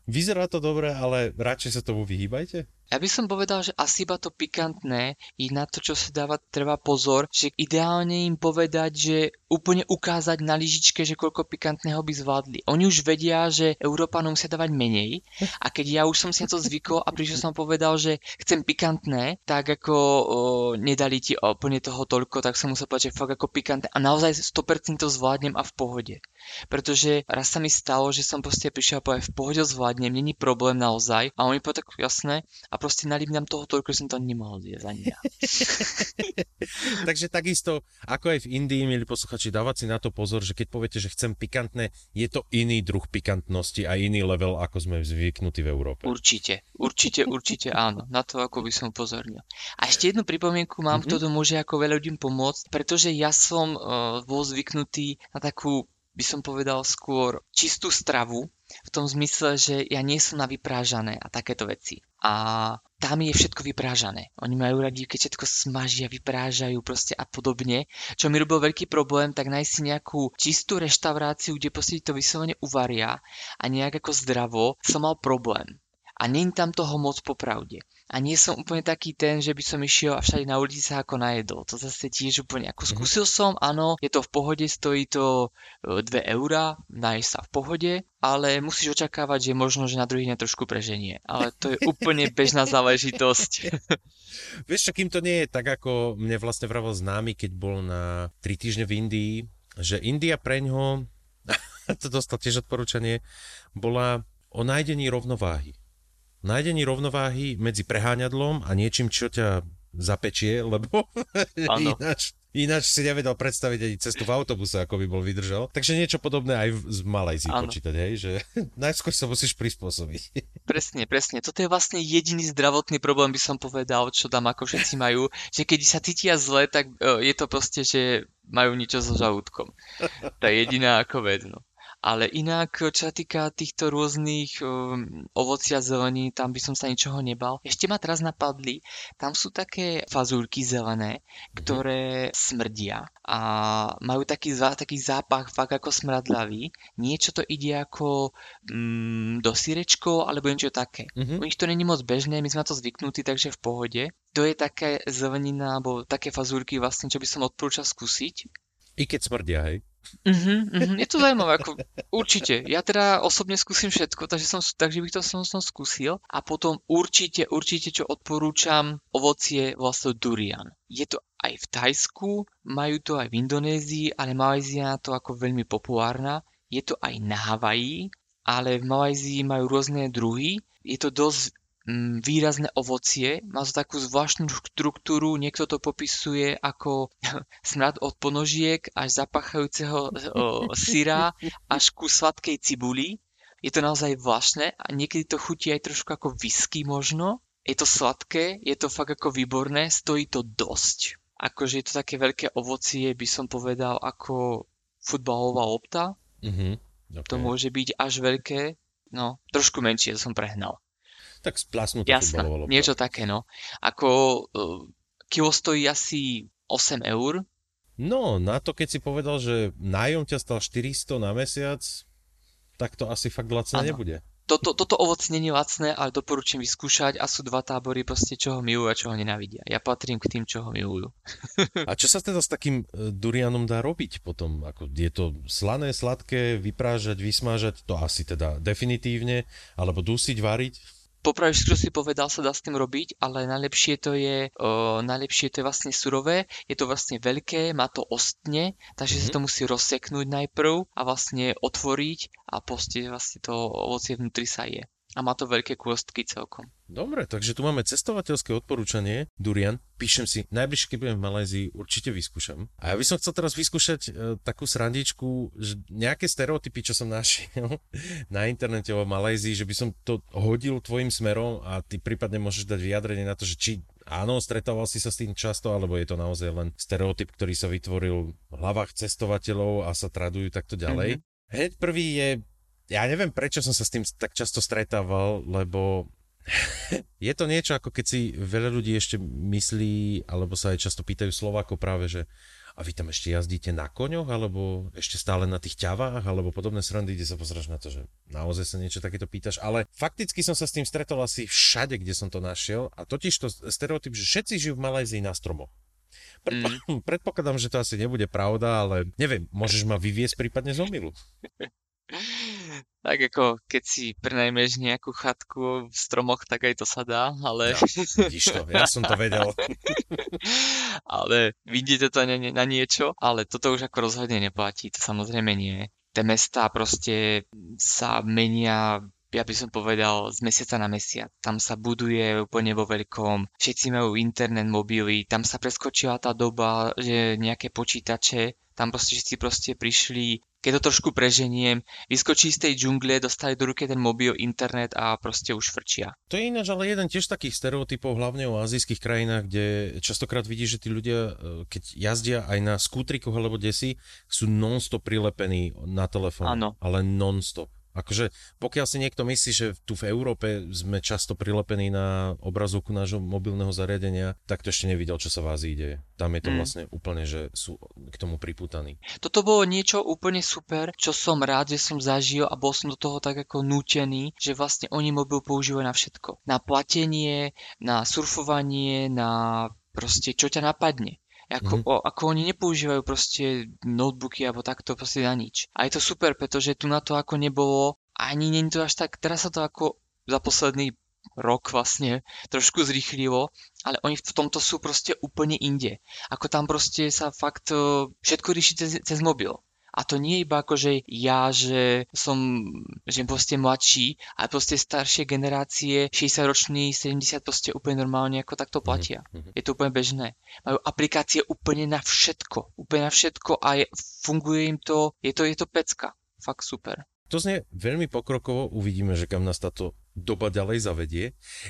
vyzerá to dobre, ale radšej sa tomu vyhýbajte? Ja by som povedal, že asi iba to pikantné je na to, čo sa dáva treba pozor, že ideálne im povedať, že úplne ukázať na lyžičke, že koľko pikantného by zvládli. Oni už vedia, že Európanom musia dávať menej a keď ja už som si na to zvykol a prišiel som povedal, že chcem pikantné, tak ako o, nedali ti úplne toho toľko, tak som musel povedať, že fakt ako pikantné a naozaj 100% to zvládnem a v pohode. Pretože raz sa mi stalo, že som proste prišiel a povedal, v pohode zvládnem, není problém naozaj a oni povedali, tak jasné a proste nalím nám toho toľko, že som to nemohol zjesť ani ja. Takže takisto, ako aj v Indii, milí posluchači, dávať si na to pozor, že keď poviete, že chcem pikantné, je to iný druh pikantnosti a iný level, ako sme zvyknutí v Európe. Určite, určite, určite áno. Na to, ako by som upozornil. A ešte jednu pripomienku mám, mm-hmm. kto to môže ako veľa ľudím pomôcť, pretože ja som uh, bol zvyknutý na takú by som povedal skôr čistú stravu, v tom zmysle, že ja nie som na vyprážané a takéto veci. A tam je všetko vyprážané. Oni majú radi, keď všetko smažia, vyprážajú proste a podobne. Čo mi robil veľký problém, tak nájsť si nejakú čistú reštauráciu, kde proste to vyslovene uvaria a nejak ako zdravo, som mal problém. A není tam toho moc popravde a nie som úplne taký ten, že by som išiel a všade na ulici sa ako najedol. To zase tiež úplne ako mhm. skúsil som, áno, je to v pohode, stojí to 2 e, eurá, nájsť sa v pohode, ale musíš očakávať, že možno, že na druhý deň trošku preženie. Ale to je úplne bežná záležitosť. Vieš čo, kým to nie je tak, ako mne vlastne vravel známy, keď bol na 3 týždne v Indii, že India pre ňo, to dostal tiež odporúčanie, bola o nájdení rovnováhy nájdení rovnováhy medzi preháňadlom a niečím, čo ťa zapečie, lebo ináč, ináč si nevedel predstaviť ani cestu v autobuse, ako by bol vydržal. Takže niečo podobné aj z Malajzii počítať, hej, že najskôr sa musíš prispôsobiť. Presne, presne. Toto je vlastne jediný zdravotný problém, by som povedal, čo tam ako všetci majú, že keď sa cítia zle, tak e, je to proste, že majú niečo so žalúdkom. Je jediná ako vec, no. Ale inak, čo sa týka týchto rôznych um, ovoci a zelení, tam by som sa ničoho nebal. Ešte ma teraz napadli, tam sú také fazulky zelené, mhm. ktoré smrdia a majú taký, taký zápach fakt ako smradlavý. Niečo to ide ako mm, do sírečkov alebo niečo také. Mm-hmm. U nich to není moc bežné, my sme na to zvyknutí, takže v pohode. To je také zelenina alebo také fazulky vlastne, čo by som odporúčal skúsiť. I keď smrdia, hej? Uh-huh, uh-huh. Je to zaujímavé, ako, určite. Ja teda osobne skúsim všetko, takže, som, takže bych to som, som skúsil. A potom určite, určite, čo odporúčam, ovocie vlastne durian. Je to aj v Tajsku, majú to aj v Indonézii, ale Malajzia to ako veľmi populárna. Je to aj na Havaji, ale v Malajzii majú rôzne druhy. Je to dosť výrazné ovocie, má to takú zvláštnu štruktúru, niekto to popisuje ako smrad od ponožiek až zapachajúceho syra až ku sladkej cibuli. Je to naozaj zvláštne a niekedy to chutí aj trošku ako whisky možno. Je to sladké, je to fakt ako výborné, stojí to dosť. Akože je to také veľké ovocie, by som povedal, ako futbalová lopta. Mm-hmm, okay. To môže byť až veľké, no trošku menšie, to som prehnal. Tak splasnutá Jasné, niečo také, no. Ako uh, kilo stojí asi 8 eur. No, na to, keď si povedal, že nájom ťa stal 400 na mesiac, tak to asi fakt lacné nebude. Toto, toto ovoc není lacné, ale doporučím vyskúšať a sú dva tábory proste, čo ho milujú a čo ho nenávidia. Ja patrím k tým, čo ho milujú. a čo sa teda s takým e, durianom dá robiť potom? Ako je to slané, sladké, vyprážať, vysmážať, to asi teda definitívne, alebo dusiť, variť? Popravé čo si povedal, sa dá s tým robiť, ale najlepšie to je, o, najlepšie to je vlastne surové, je to vlastne veľké, má to ostne, takže mm-hmm. sa to musí rozseknúť najprv a vlastne otvoriť a poste vlastne to ovocie vnútri sa je a má to veľké kôstky celkom. Dobre, takže tu máme cestovateľské odporúčanie. Durian, píšem si, najbližšie, keď budem v Malézii, určite vyskúšam. A ja by som chcel teraz vyskúšať e, takú srandičku, že nejaké stereotypy, čo som našiel na internete o Malézii, že by som to hodil tvojim smerom a ty prípadne môžeš dať vyjadrenie na to, že či áno, stretával si sa s tým často, alebo je to naozaj len stereotyp, ktorý sa vytvoril v hlavách cestovateľov a sa tradujú takto ďalej. Mm-hmm. Hneď prvý je ja neviem, prečo som sa s tým tak často stretával, lebo je to niečo, ako keď si veľa ľudí ešte myslí, alebo sa aj často pýtajú Slováko práve, že a vy tam ešte jazdíte na koňoch, alebo ešte stále na tých ťavách, alebo podobné srandy, kde sa pozráš na to, že naozaj sa niečo takéto pýtaš. Ale fakticky som sa s tým stretol asi všade, kde som to našiel. A totiž to stereotyp, že všetci žijú v Malajzii na stromoch. Predpo- mm. Predpokladám, že to asi nebude pravda, ale neviem, môžeš ma vyviesť prípadne z omilu. Tak ako keď si prenajmeš nejakú chatku v stromoch, tak aj to sa dá, ale... Ja, vidíš to, ja som to vedel. ale vidíte to na, na niečo, ale toto už ako rozhodne neplatí, to samozrejme nie. Tie mestá proste sa menia ja by som povedal, z mesiaca na mesiac. Tam sa buduje úplne vo veľkom, všetci majú internet, mobily, tam sa preskočila tá doba, že nejaké počítače, tam proste všetci proste prišli keď to trošku preženiem, vyskočí z tej džungle, dostali do ruky ten mobil, internet a proste už frčia. To je ináč ale jeden tiež takých stereotypov, hlavne o azijských krajinách, kde častokrát vidíš, že tí ľudia, e, keď jazdia aj na skútrikoch alebo desi, sú non-stop prilepení na telefón. Áno. Ale non-stop. Akože pokiaľ si niekto myslí, že tu v Európe sme často prilepení na obrazovku nášho mobilného zariadenia, tak to ešte nevidel, čo sa v Ázii deje. Tam je to mm. vlastne úplne, že sú k tomu priputaní. Toto bolo niečo úplne super, čo som rád, že som zažil a bol som do toho tak ako nútený, že vlastne oni mobil používajú na všetko. Na platenie, na surfovanie, na proste čo ťa napadne. Ako, mm-hmm. o, ako oni nepoužívajú proste notebooky alebo takto proste na nič. A je to super, pretože tu na to ako nebolo, ani je to až tak, teraz sa to ako za posledný rok vlastne trošku zrýchlilo, ale oni v tomto sú proste úplne inde. Ako tam proste sa fakt všetko rieši cez, cez mobil. A to nie iba ako, že ja, že som že proste mladší, ale proste staršie generácie, 60 roční, 70 proste úplne normálne ako takto mhm, platia. Mm-hmm. Je to úplne bežné. Majú aplikácie úplne na všetko. Úplne na všetko a je, funguje im to, je to, je to pecka. Fakt super. To znie veľmi pokrokovo, uvidíme, že kam nás táto doba ďalej zavedie.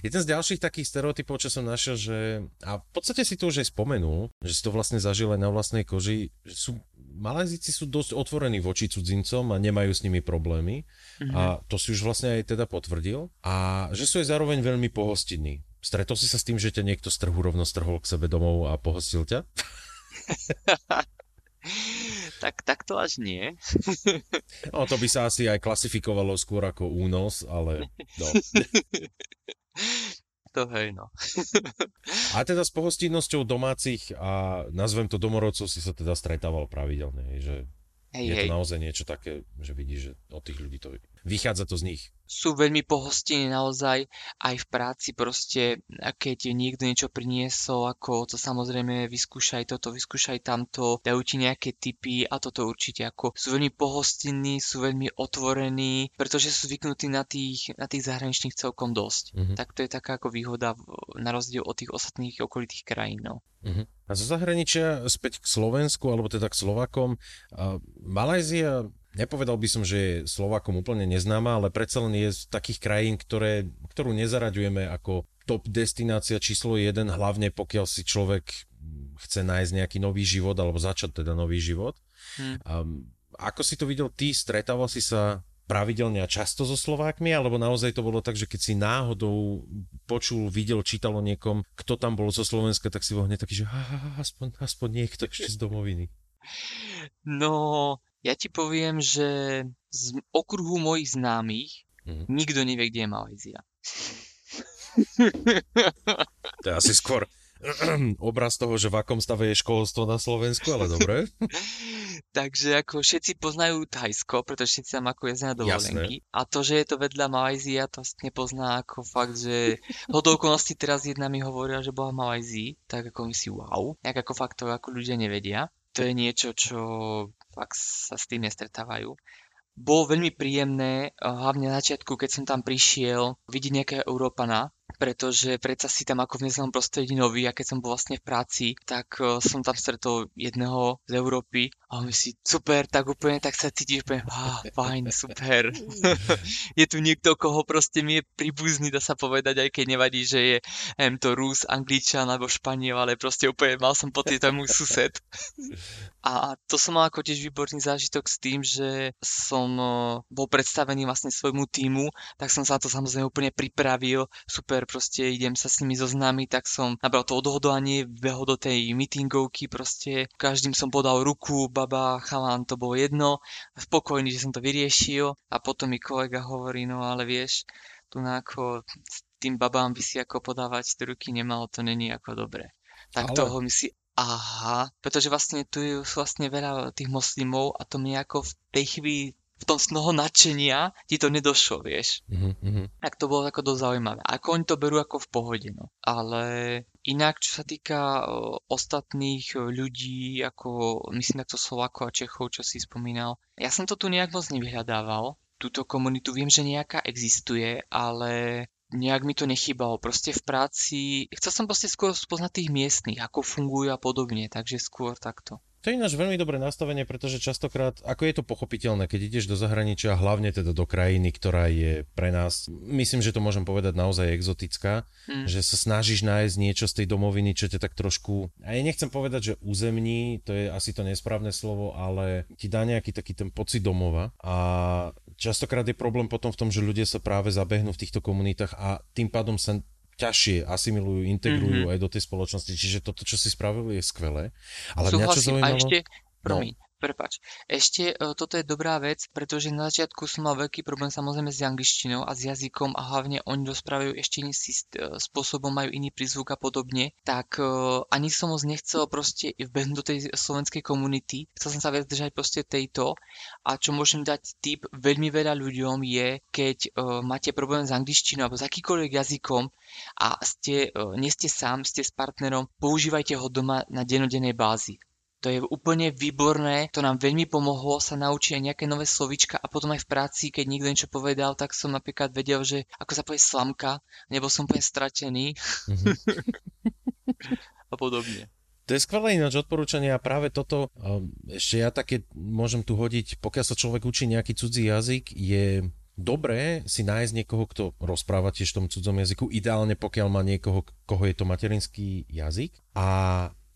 Jeden z ďalších takých stereotypov, čo som našiel, že, a v podstate si to už aj spomenul, že si to vlastne zažil aj na vlastnej koži, že sú, Malajzici sú dosť otvorení voči cudzincom a nemajú s nimi problémy. Mm-hmm. A to si už vlastne aj teda potvrdil. A že sú aj zároveň veľmi pohostinní. Stretol si sa s tým, že ťa niekto z trhu rovno strhol k sebe domov a pohostil ťa? tak, tak to až nie. no, to by sa asi aj klasifikovalo skôr ako únos, ale no. To hej, no. a teda s pohostinnosťou domácich a nazvem to domorodcov si sa teda stretával pravidelne, že Hej, je hej. to naozaj niečo také, že vidíš, že od tých ľudí to vychádza to z nich. Sú veľmi pohostinní naozaj, aj v práci proste, keď niekto niečo priniesol, ako to samozrejme vyskúšaj toto, vyskúšaj tamto, dajú ti nejaké tipy a toto určite ako sú veľmi pohostinní, sú veľmi otvorení, pretože sú zvyknutí na tých, na tých zahraničných celkom dosť. Mm-hmm. Tak to je taká ako výhoda na rozdiel od tých ostatných okolitých krajín. No. Uh-huh. A zo zahraničia späť k Slovensku, alebo teda k Slovakom. Malajzia, nepovedal by som, že je Slovakom úplne neznáma, ale predsa len je z takých krajín, ktoré, ktorú nezaraďujeme ako top destinácia číslo 1, hlavne pokiaľ si človek chce nájsť nejaký nový život, alebo začať teda nový život. Hmm. Um, ako si to videl ty, stretával si sa pravidelne a často so Slovákmi, alebo naozaj to bolo tak, že keď si náhodou počul, videl, čítal o niekom, kto tam bol zo Slovenska, tak si bol hneď taký, že aspoň, aspoň niekto ešte z domoviny. No, ja ti poviem, že z okruhu mojich známych mm. nikto nevie, kde je Malajzia. to je asi skôr obraz toho, že v akom stave je školstvo na Slovensku, ale dobre. Takže ako všetci poznajú Thajsko, pretože všetci tam ako jezdia na dovolenky. Jasné. A to, že je to vedľa Malajzia, to nepozná ako fakt, že ho do okolností teraz jedna mi hovorila, že bola v Malajzii, tak ako my si wow. Jak ako fakt to ako ľudia nevedia. To je niečo, čo fakt sa s tým nestretávajú. Bolo veľmi príjemné, hlavne na začiatku, keď som tam prišiel, vidieť nejakého Európana, pretože predsa si tam ako v neznámom prostredí nový a keď som bol vlastne v práci, tak uh, som tam stretol jedného z Európy a on si, super, tak úplne tak sa cítiš, úplne, ah, fajn, super. je tu niekto, koho proste mi je príbuzný, dá sa povedať, aj keď nevadí, že je em, to Rus, Angličan alebo Španiel, ale proste úplne mal som pocit, to je môj sused. A to som mal ako tiež výborný zážitok s tým, že som bol predstavený vlastne svojmu týmu, tak som sa na to samozrejme úplne pripravil. Super, proste idem sa s nimi zoznámiť, tak som nabral to odhodlanie, behol do tej meetingovky, proste každým som podal ruku, baba, chalán, to bolo jedno, spokojný, že som to vyriešil a potom mi kolega hovorí, no ale vieš, tu na ako tým babám by si ako podávať ruky nemalo, to není ako dobre. Tak ale... toho mi si Aha, pretože vlastne tu je vlastne veľa tých moslimov a to mi ako v tej chvíli v tom snoho nadšenia ti to nedošlo, vieš. Mm-hmm. Tak to bolo ako dosť zaujímavé. Ako oni to berú ako v pohode, no. Ale inak, čo sa týka ostatných ľudí, ako myslím takto Slovákov a Čechov, čo si spomínal, ja som to tu nejak moc nevyhľadával. Túto komunitu viem, že nejaká existuje, ale nejak mi to nechýbalo. Proste v práci, chcel som proste skôr spoznať tých miestnych, ako fungujú a podobne, takže skôr takto. To je ináč veľmi dobré nastavenie, pretože častokrát, ako je to pochopiteľné, keď ideš do zahraničia, hlavne teda do krajiny, ktorá je pre nás, myslím, že to môžem povedať naozaj exotická, mm. že sa snažíš nájsť niečo z tej domoviny, čo ťa tak trošku, a ja nechcem povedať, že územní, to je asi to nesprávne slovo, ale ti dá nejaký taký ten pocit domova a častokrát je problém potom v tom, že ľudia sa práve zabehnú v týchto komunitách a tým pádom sa ťažšie asimilujú, integrujú mm-hmm. aj do tej spoločnosti. Čiže toto, čo si spravili, je skvelé. Ale Súhlasím. mňa čo zaujímalo... A ešte, promiň, no. Prepač. Ešte uh, toto je dobrá vec, pretože na začiatku som mal veľký problém samozrejme s angličtinou a s jazykom a hlavne oni rozprávajú ešte iným uh, spôsobom, majú iný prízvuk a podobne, tak uh, ani som moc nechcel proste vbehnúť do tej slovenskej komunity. Chcel som sa viac držať proste tejto a čo môžem dať tip veľmi veľa ľuďom je, keď máte problém s angličtinou alebo s akýkoľvek jazykom a ste, nie ste sám, ste s partnerom, používajte ho doma na denodennej bázi to je úplne výborné, to nám veľmi pomohlo sa naučiť aj nejaké nové slovička a potom aj v práci, keď niekto niečo povedal, tak som napríklad vedel, že ako sa povie slamka, nebol som úplne stratený mm-hmm. a podobne. To je skvelé ináč odporúčanie a práve toto, ešte ja také môžem tu hodiť, pokiaľ sa človek učí nejaký cudzí jazyk, je dobré si nájsť niekoho, kto rozpráva tiež v tom cudzom jazyku, ideálne pokiaľ má niekoho, koho je to materinský jazyk a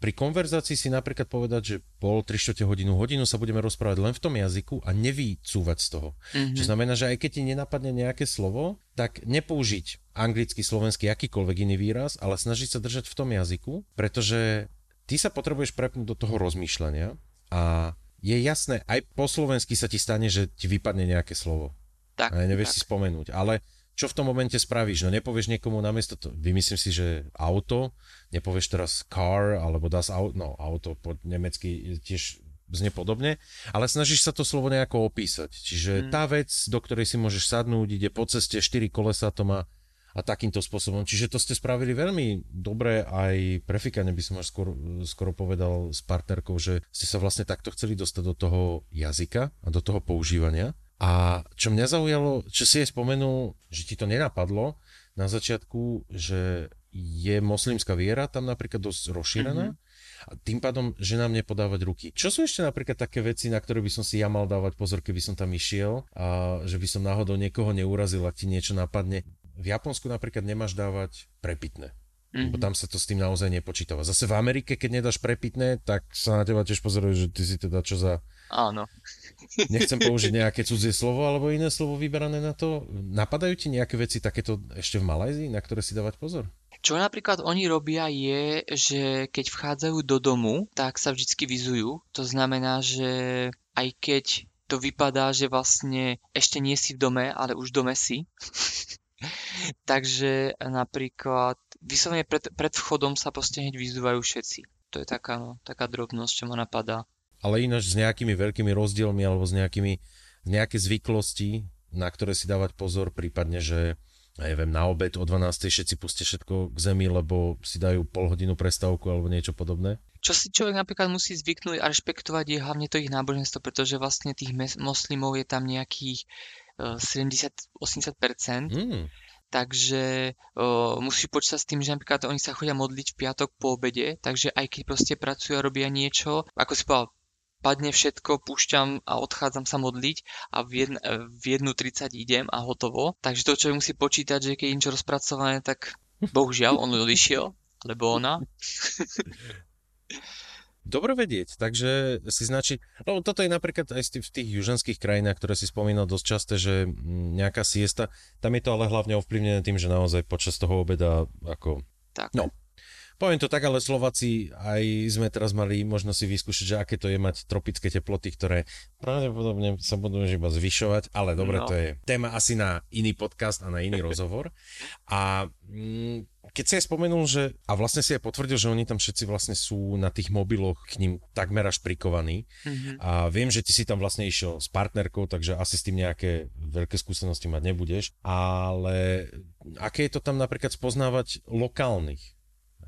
pri konverzácii si napríklad povedať, že pol, 3 hodinu, hodinu sa budeme rozprávať len v tom jazyku a nevycúvať z toho. Mm-hmm. Čo znamená, že aj keď ti nenapadne nejaké slovo, tak nepoužiť anglicky, slovenský, akýkoľvek iný výraz, ale snažiť sa držať v tom jazyku, pretože ty sa potrebuješ prepnúť do toho rozmýšľania a je jasné, aj po slovensky sa ti stane, že ti vypadne nejaké slovo. Tak, a nevieš tak. si spomenúť, ale čo v tom momente spravíš? No nepovieš niekomu namiesto to, vymyslím si, že auto, nepovieš teraz car, alebo das auto, no auto po nemecky tiež znie podobne, ale snažíš sa to slovo nejako opísať. Čiže hmm. tá vec, do ktorej si môžeš sadnúť, ide po ceste, 4 kolesa to má a takýmto spôsobom. Čiže to ste spravili veľmi dobre aj pre fikane by som až skoro, skoro povedal s partnerkou, že ste sa vlastne takto chceli dostať do toho jazyka a do toho používania. A čo mňa zaujalo, čo si je spomenul, že ti to nenapadlo na začiatku, že je moslimská viera tam napríklad dosť rozšírená. Mm-hmm. A tým pádom, že nám nepodávať ruky. Čo sú ešte napríklad také veci, na ktoré by som si ja mal dávať pozor, keby som tam išiel a že by som náhodou niekoho neurazil, ak ti niečo napadne. V Japonsku napríklad nemáš dávať prepitné. Mm-hmm. Lebo tam sa to s tým naozaj nepočítava. Zase v Amerike, keď nedáš prepitné, tak sa na teba tiež pozorujú, že ty si teda čo za... Áno. Nechcem použiť nejaké cudzie slovo alebo iné slovo vyberané na to. Napadajú ti nejaké veci takéto ešte v Malajzii, na ktoré si dávať pozor? Čo napríklad oni robia je, že keď vchádzajú do domu, tak sa vždycky vizujú. To znamená, že aj keď to vypadá, že vlastne ešte nie si v dome, ale už v dome si. Takže napríklad vyslovene pred, pred vchodom sa proste hneď vyzúvajú všetci. To je taká, no, taká drobnosť, čo ma napadá ale ináč s nejakými veľkými rozdielmi alebo s nejakými nejaké zvyklosti, na ktoré si dávať pozor, prípadne, že neviem, na obed o 12. všetci pustia všetko k zemi, lebo si dajú pol hodinu prestávku alebo niečo podobné? Čo si človek napríklad musí zvyknúť a rešpektovať je hlavne to ich náboženstvo, pretože vlastne tých moslimov je tam nejakých 70-80%. Mm. takže o, musí počítať s tým, že napríklad oni sa chodia modliť v piatok po obede, takže aj keď proste pracujú a robia niečo, ako si povedal, padne všetko, púšťam a odchádzam sa modliť a v, jedn, v 1.30 idem a hotovo. Takže to človek musí počítať, že keď je niečo rozpracované, tak bohužiaľ on odišiel, alebo ona. Dobre vedieť, takže si značí, no toto je napríklad aj v tých južanských krajinách, ktoré si spomínal dosť často, že nejaká siesta, tam je to ale hlavne ovplyvnené tým, že naozaj počas toho obeda ako... Tak. No, Poviem to tak, ale Slováci aj sme teraz mali možnosť si vyskúšať, že aké to je mať tropické teploty, ktoré pravdepodobne sa budú iba zvyšovať, ale dobre, no. to je téma asi na iný podcast a na iný rozhovor. A mm, keď si aj spomenul, že, a vlastne si aj potvrdil, že oni tam všetci vlastne sú na tých mobiloch k ním takmer až prikovaní. Mm-hmm. A viem, že ty si tam vlastne išiel s partnerkou, takže asi s tým nejaké veľké skúsenosti mať nebudeš. Ale aké je to tam napríklad spoznávať lokálnych?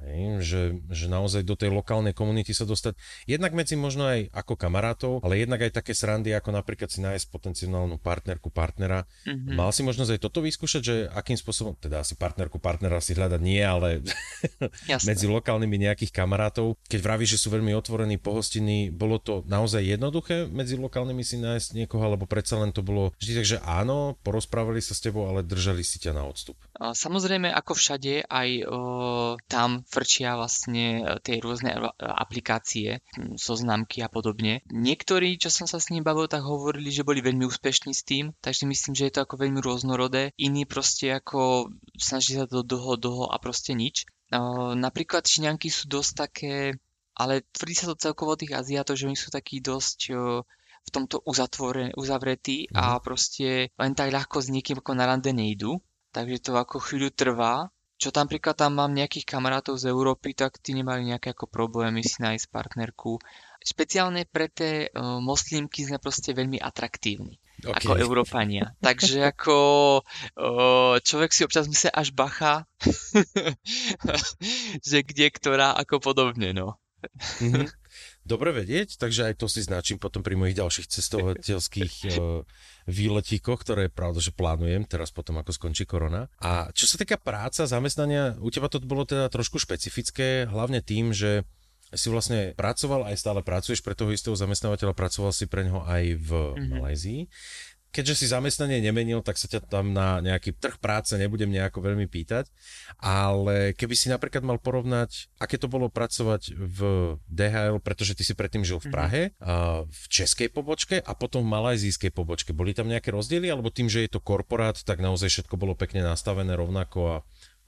Hej, že, že naozaj do tej lokálnej komunity sa dostať, jednak medzi možno aj ako kamarátov, ale jednak aj také srandy, ako napríklad si nájsť potenciálnu partnerku, partnera. Mm-hmm. Mal si možnosť aj toto vyskúšať, že akým spôsobom, teda asi partnerku, partnera si hľadať nie, ale medzi lokálnymi nejakých kamarátov. Keď vravíš, že sú veľmi otvorení, pohostinní, bolo to naozaj jednoduché medzi lokálnymi si nájsť niekoho, alebo predsa len to bolo vždy tak, že áno, porozprávali sa s tebou, ale držali si ťa na odstup. Samozrejme, ako všade, aj o, tam frčia vlastne e, tie rôzne e, aplikácie, zoznamky a podobne. Niektorí, čo som sa s ním bavil, tak hovorili, že boli veľmi úspešní s tým, takže myslím, že je to ako veľmi rôznorodé. Iní proste ako snaží sa to dlho, dlho a proste nič. Napríklad Číňanky sú dosť také, ale tvrdí sa to celkovo tých Aziatov, že oni sú takí dosť v tomto uzavretí a mhm. proste len tak ľahko s niekým ako na rande nejdu takže to ako chvíľu trvá. Čo tam príklad tam mám nejakých kamarátov z Európy, tak tí nemali nejaké ako problémy si nájsť partnerku. Špeciálne pre tie uh, moslimky sme proste veľmi atraktívni. Okay. Ako Európania. Takže ako uh, človek si občas myslí až bacha, že kde ktorá ako podobne, no. Mm-hmm. Dobre vedieť, takže aj to si značím potom pri mojich ďalších cestovateľských uh, výletíkoch, ktoré pravda, že plánujem teraz potom, ako skončí korona. A čo sa týka práca, zamestnania, u teba to bolo teda trošku špecifické, hlavne tým, že si vlastne pracoval, aj stále pracuješ pre toho istého zamestnávateľa, pracoval si pre neho aj v mm-hmm. Malajzii keďže si zamestnanie nemenil, tak sa ťa tam na nejaký trh práce nebudem nejako veľmi pýtať, ale keby si napríklad mal porovnať, aké to bolo pracovať v DHL, pretože ty si predtým žil v mhm. Prahe, mm-hmm. v českej pobočke a potom v malajzijskej pobočke. Boli tam nejaké rozdiely, alebo tým, že je to korporát, tak naozaj všetko bolo pekne nastavené rovnako a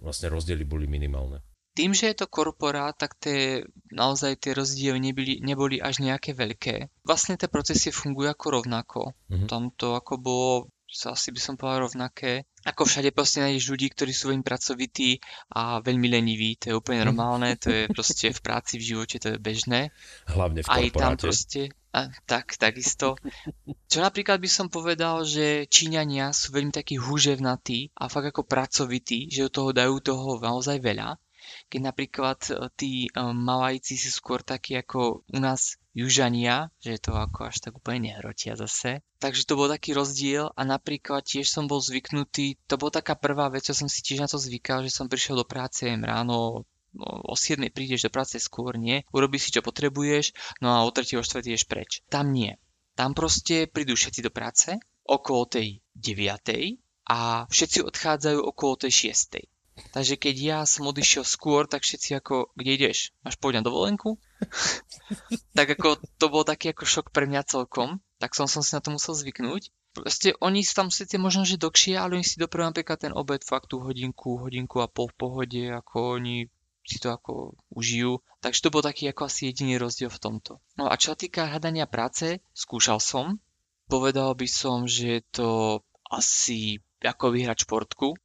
vlastne rozdiely boli minimálne? Tým, že je to korporát, tak tie, naozaj tie rozdiely neboli, neboli až nejaké veľké. Vlastne tie procesy fungujú ako rovnako. Mm-hmm. Tam to ako bolo, asi by som povedal rovnaké. Ako všade proste nájdeš ľudí, ktorí sú veľmi pracovití a veľmi leniví. To je úplne mhm. normálne, to je proste v práci, v živote, to je bežné. Hlavne v korporáte. Aj tam proste, a, tak, takisto. Čo napríklad by som povedal, že Číňania sú veľmi takí húževnatí a fakt ako pracovití, že do toho dajú toho naozaj veľa keď napríklad e, tí e, Malajci sú skôr takí ako u nás južania, že to ako až tak úplne nehrotia zase. Takže to bol taký rozdiel a napríklad tiež som bol zvyknutý, to bola taká prvá vec, čo som si tiež na to zvykal, že som prišiel do práce ráno no, o 7 prídeš do práce skôr, nie? Urobíš si, čo potrebuješ, no a o 3. o 4. ideš preč. Tam nie. Tam proste prídu všetci do práce okolo tej 9. a všetci odchádzajú okolo tej 6. Takže keď ja som odišiel skôr, tak všetci ako, kde ideš? Máš pôjť na dovolenku? tak ako to bol taký ako šok pre mňa celkom, tak som, som si na to musel zvyknúť. Proste oni tam síce možno, že dlhšie, ale oni si dopravujú napríklad ten obed fakt tú hodinku, hodinku a pol v pohode, ako oni si to ako užijú. Takže to bol taký ako asi jediný rozdiel v tomto. No a čo týka hľadania práce, skúšal som. Povedal by som, že je to asi ako vyhrať športku,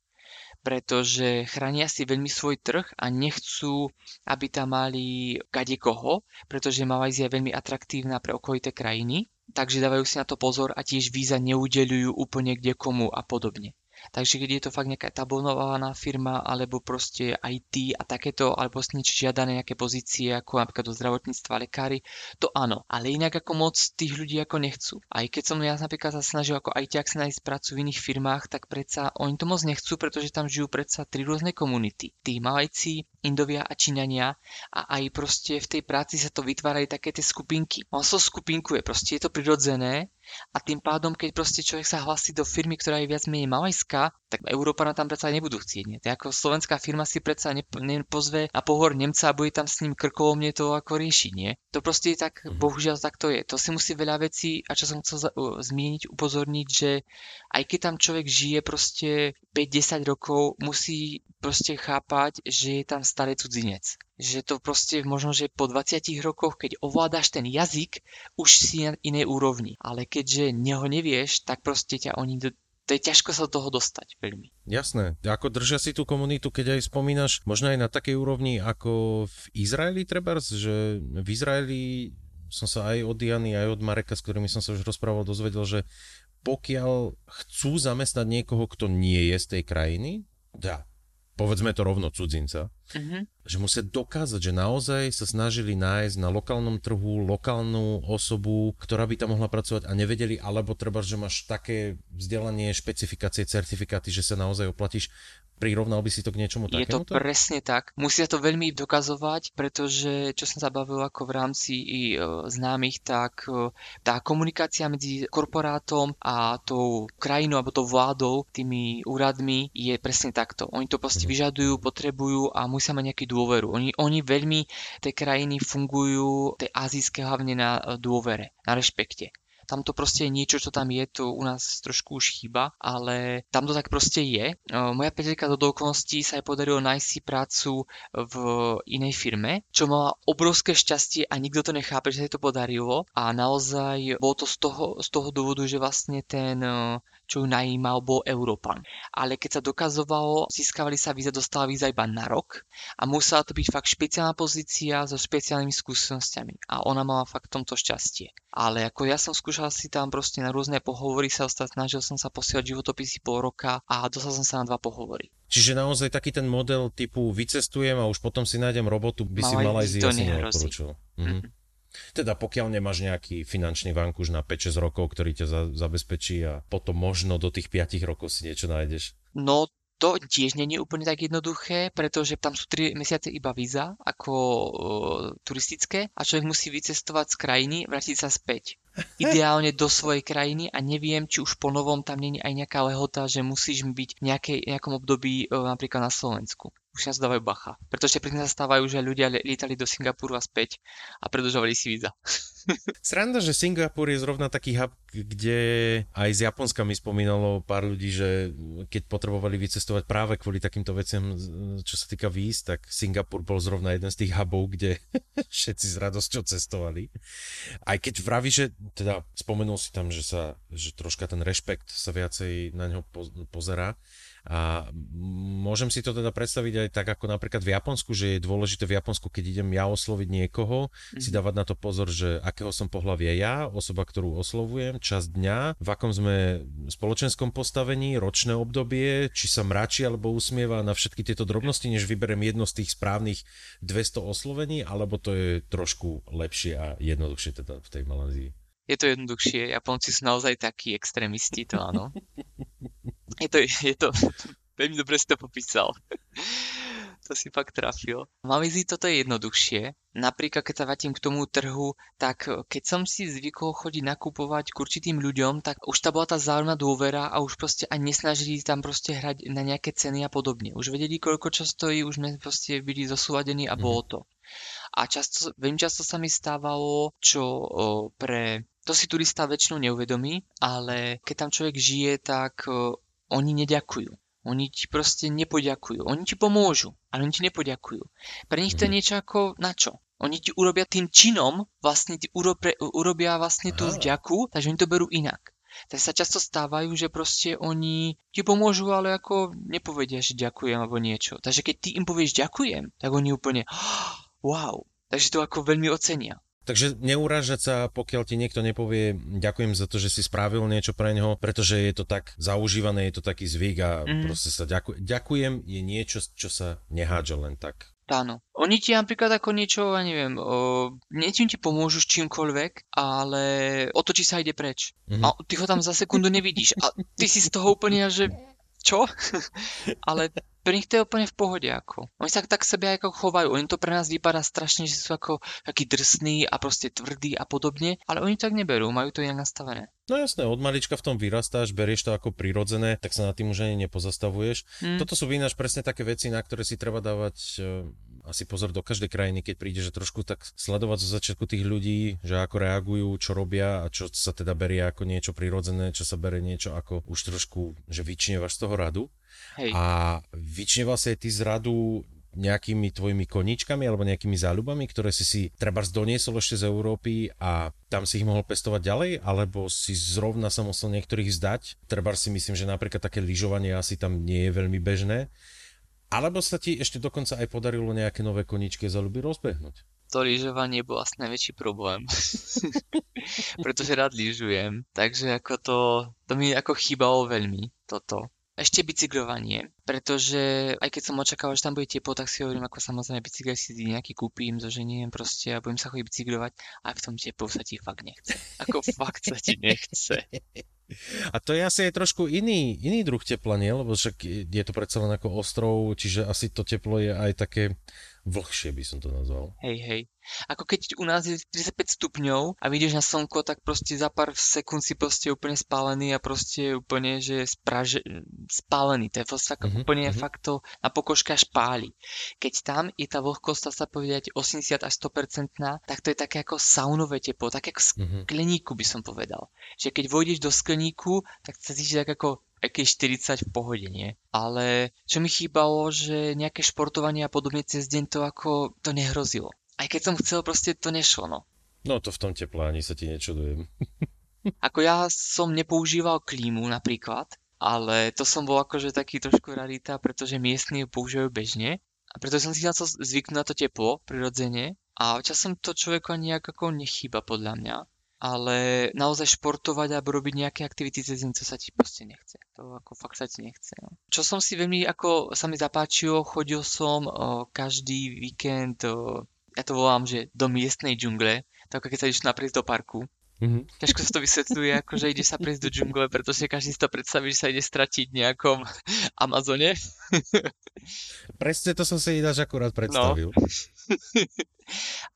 pretože chránia si veľmi svoj trh a nechcú, aby tam mali koho, pretože Malajzia je veľmi atraktívna pre okolité krajiny, takže dávajú si na to pozor a tiež víza neudeľujú úplne kde komu a podobne. Takže keď je to fakt nejaká etablovaná firma, alebo proste IT a takéto, alebo vlastne žiadané nejaké pozície, ako napríklad do zdravotníctva, lekári, to áno. Ale inak ako moc tých ľudí ako nechcú. Aj keď som ja napríklad sa snažil ako IT, ak sa nájsť prácu v iných firmách, tak predsa oni to moc nechcú, pretože tam žijú predsa tri rôzne komunity. Tí Malajci, Indovia a Číňania a aj proste v tej práci sa to vytvárajú také tie skupinky. On sa skupinkuje, proste je to prirodzené a tým pádom, keď proste človek sa hlasí do firmy, ktorá je viac menej malajská, tak Európana tam predsa nebudú chcieť. Nie? To ako slovenská firma si predsa nepozve a pohor Nemca a bude tam s ním krkovom to ako riešiť. Nie? To proste je tak, mhm. bohužiaľ tak to je. To si musí veľa vecí, a čo som chcel zmieniť, upozorniť, že aj keď tam človek žije proste 5-10 rokov, musí proste chápať, že je tam starý cudzinec že to proste možno, že po 20 rokoch, keď ovládaš ten jazyk, už si na inej úrovni. Ale keďže neho nevieš, tak proste ťa oni do, to je ťažko sa do toho dostať veľmi. Jasné. Ako držia si tú komunitu, keď aj spomínaš, možno aj na takej úrovni ako v Izraeli trebárs, že v Izraeli som sa aj od Jany, aj od Mareka, s ktorými som sa už rozprával, dozvedel, že pokiaľ chcú zamestnať niekoho, kto nie je z tej krajiny, dá, povedzme to rovno cudzinca, uh-huh. že musia dokázať, že naozaj sa snažili nájsť na lokálnom trhu lokálnu osobu, ktorá by tam mohla pracovať a nevedeli, alebo treba, že máš také vzdelanie, špecifikácie, certifikáty, že sa naozaj oplatíš Prirovnal by si to k niečomu takému? Je to presne tak. Musia to veľmi dokazovať, pretože čo som zabavil ako v rámci i e, známych, tak e, tá komunikácia medzi korporátom a tou krajinou alebo tou vládou, tými úradmi je presne takto. Oni to proste mhm. vyžadujú, potrebujú a musia mať nejakú dôveru. Oni, oni veľmi, tie krajiny fungujú, tie azijské hlavne na e, dôvere, na rešpekte. Tam to proste je niečo, čo tam je, to u nás trošku už chýba, ale tam to tak proste je. Moja priateľka do okolností sa jej podarilo nájsť si prácu v inej firme, čo mala obrovské šťastie a nikto to nechápe, že sa jej to podarilo a naozaj bolo to z toho, z toho dôvodu, že vlastne ten čo ju najímal, bol Európan. Ale keď sa dokazovalo, získavali sa víza, dostala víza iba na rok a musela to byť fakt špeciálna pozícia so špeciálnymi skúsenosťami. A ona mala fakt tomto šťastie. Ale ako ja som skúšal si tam proste na rôzne pohovory sa ostať, snažil som sa posielať životopisy pol roka a dostal som sa na dva pohovory. Čiže naozaj taký ten model typu vycestujem a už potom si nájdem robotu, by si mal aj zjasne neodporúčil. Mhm. Teda pokiaľ nemáš nejaký finančný vankúš na 5-6 rokov, ktorý ťa za, zabezpečí a potom možno do tých 5 rokov si niečo nájdeš. No to tiež je úplne tak jednoduché, pretože tam sú 3 mesiace iba víza ako uh, turistické a človek musí vycestovať z krajiny, vrátiť sa späť. Ideálne do svojej krajiny a neviem, či už po novom tam není aj nejaká lehota, že musíš byť v nejakej, nejakom období uh, napríklad na Slovensku už sa dávajú bacha. Pretože presne sa stávajú, že ľudia lietali do Singapuru a späť a predlžovali si víza. Sranda, že Singapur je zrovna taký hub, kde aj z Japonska mi spomínalo pár ľudí, že keď potrebovali vycestovať práve kvôli takýmto veciam, čo sa týka víz, tak Singapur bol zrovna jeden z tých hubov, kde všetci s radosťou cestovali. Aj keď vraví, že teda spomenul si tam, že sa že troška ten rešpekt sa viacej na ňo pozerá, a môžem si to teda predstaviť aj tak, ako napríklad v Japonsku, že je dôležité v Japonsku, keď idem ja osloviť niekoho, mm-hmm. si mhm. dávať na to pozor, že akého som pohľavia ja, osoba, ktorú oslovujem, čas dňa, v akom sme spoločenskom postavení, ročné obdobie, či sa mračí alebo usmieva na všetky tieto drobnosti, než vyberem jedno z tých správnych 200 oslovení, alebo to je trošku lepšie a jednoduchšie teda v tej Malázii. Je to jednoduchšie, Japonci sú naozaj takí extrémisti, to áno. Je to, je to, veľmi dobre si to popísal. to si fakt trafil. Malízii toto je jednoduchšie. Napríklad, keď sa vrátim k tomu trhu, tak keď som si zvykol chodiť nakupovať k určitým ľuďom, tak už tá bola tá zájomná dôvera a už proste ani nesnažili tam proste hrať na nejaké ceny a podobne. Už vedeli, koľko čo stojí, už sme proste byli zosúladení a bolo to. A často, veľmi často sa mi stávalo, čo o, pre to si turista väčšinou neuvedomí, ale keď tam človek žije, tak o, oni neďakujú. Oni ti proste nepoďakujú. Oni ti pomôžu, ale oni ti nepoďakujú. Pre nich to je mhm. niečo ako na čo? Oni ti urobia tým činom, vlastne ti urobia, urobia vlastne tú vďaku, takže oni to berú inak. Tak sa často stávajú, že proste oni ti pomôžu, ale ako nepovedia, že ďakujem alebo niečo. Takže keď ty im povieš ďakujem, tak oni úplne wow. Takže to ako veľmi ocenia. Takže neurážať sa, pokiaľ ti niekto nepovie ďakujem za to, že si spravil niečo pre neho, pretože je to tak zaužívané, je to taký zvyk a mm-hmm. proste sa ďakujem. Ďakujem je niečo, čo sa nehádže len tak. Áno. Oni ti napríklad ako niečo, ja neviem, o, niečím ti pomôžu s čímkoľvek, ale otočí sa a ide preč. Mm-hmm. A ty ho tam za sekundu nevidíš. A ty si z toho úplne, že čo? ale pre nich to je úplne v pohode. Ako. Oni sa tak sebe ako chovajú. Oni to pre nás vypadá strašne, že sú ako takí drsní a proste tvrdí a podobne, ale oni tak neberú, majú to inak nastavené. No jasné, od malička v tom vyrastáš, berieš to ako prirodzené, tak sa nad tým už ani nepozastavuješ. Hmm. Toto sú vynáš presne také veci, na ktoré si treba dávať uh, asi pozor do každej krajiny, keď príde, že trošku tak sledovať zo začiatku tých ľudí, že ako reagujú, čo robia a čo sa teda berie ako niečo prirodzené, čo sa berie niečo ako už trošku, že vyčnievaš z toho radu. Hej. A vyčneval si aj ty z radu nejakými tvojimi koníčkami alebo nejakými záľubami, ktoré si si treba doniesol ešte z Európy a tam si ich mohol pestovať ďalej, alebo si zrovna sa musel niektorých zdať. Treba si myslím, že napríklad také lyžovanie asi tam nie je veľmi bežné. Alebo sa ti ešte dokonca aj podarilo nejaké nové koníčky záľuby rozbehnúť? to lyžovanie bol asi najväčší problém. Pretože rád lyžujem. Takže ako to, to mi ako chýbalo veľmi, toto. Ešte bicyklovanie, pretože aj keď som očakával, že tam bude teplo, tak si hovorím, ako samozrejme bicykel si nejaký kúpim, zoženiem proste a budem sa chodiť bicyklovať a v tom teplu sa ti fakt nechce. Ako fakt sa ti nechce. A to je asi aj trošku iný, iný druh tepla, nie? Lebo však je to predsa len ako ostrov, čiže asi to teplo je aj také vlhšie by som to nazval. Hej, hej. Ako keď u nás je 35 stupňov a vidíš na slnko, tak proste za pár sekúnd si proste úplne spálený a proste úplne, že spraže, spálený. To je proste uh-huh, úplne uh-huh. fakt to na pokožka špáli. Keď tam je tá vlhkosť, sa povedať 80 až 100%, tak to je také ako saunové teplo, také ako mhm. skleníku by som povedal. Že keď vojdeš do skleníku, tak sa cítiš tak ako aký 40 v pohode, nie? Ale čo mi chýbalo, že nejaké športovanie a podobne cez deň to ako to nehrozilo. Aj keď som chcel, proste to nešlo, no. No to v tom teple ani sa ti nečudujem. ako ja som nepoužíval klímu napríklad, ale to som bol akože taký trošku rarita, pretože miestni ju používajú bežne. A preto som si na to zvyknúť na to teplo, prirodzene. A časom to človeku ani ako nechýba podľa mňa ale naozaj športovať alebo robiť nejaké aktivity cez deň, co sa ti proste nechce. To ako fakt sa ti nechce. No. Čo som si veľmi ako sa mi zapáčilo, chodil som o, každý víkend, o, ja to volám, že do miestnej džungle, tak keď sa ideš naprieť do parku. Mm-hmm. Ťažko sa to vysvetľuje, ako že ide sa prejsť do džungle, pretože každý si to predstaví, že sa ide stratiť v nejakom Amazone. Presne to som si ináč akurát predstavil. No.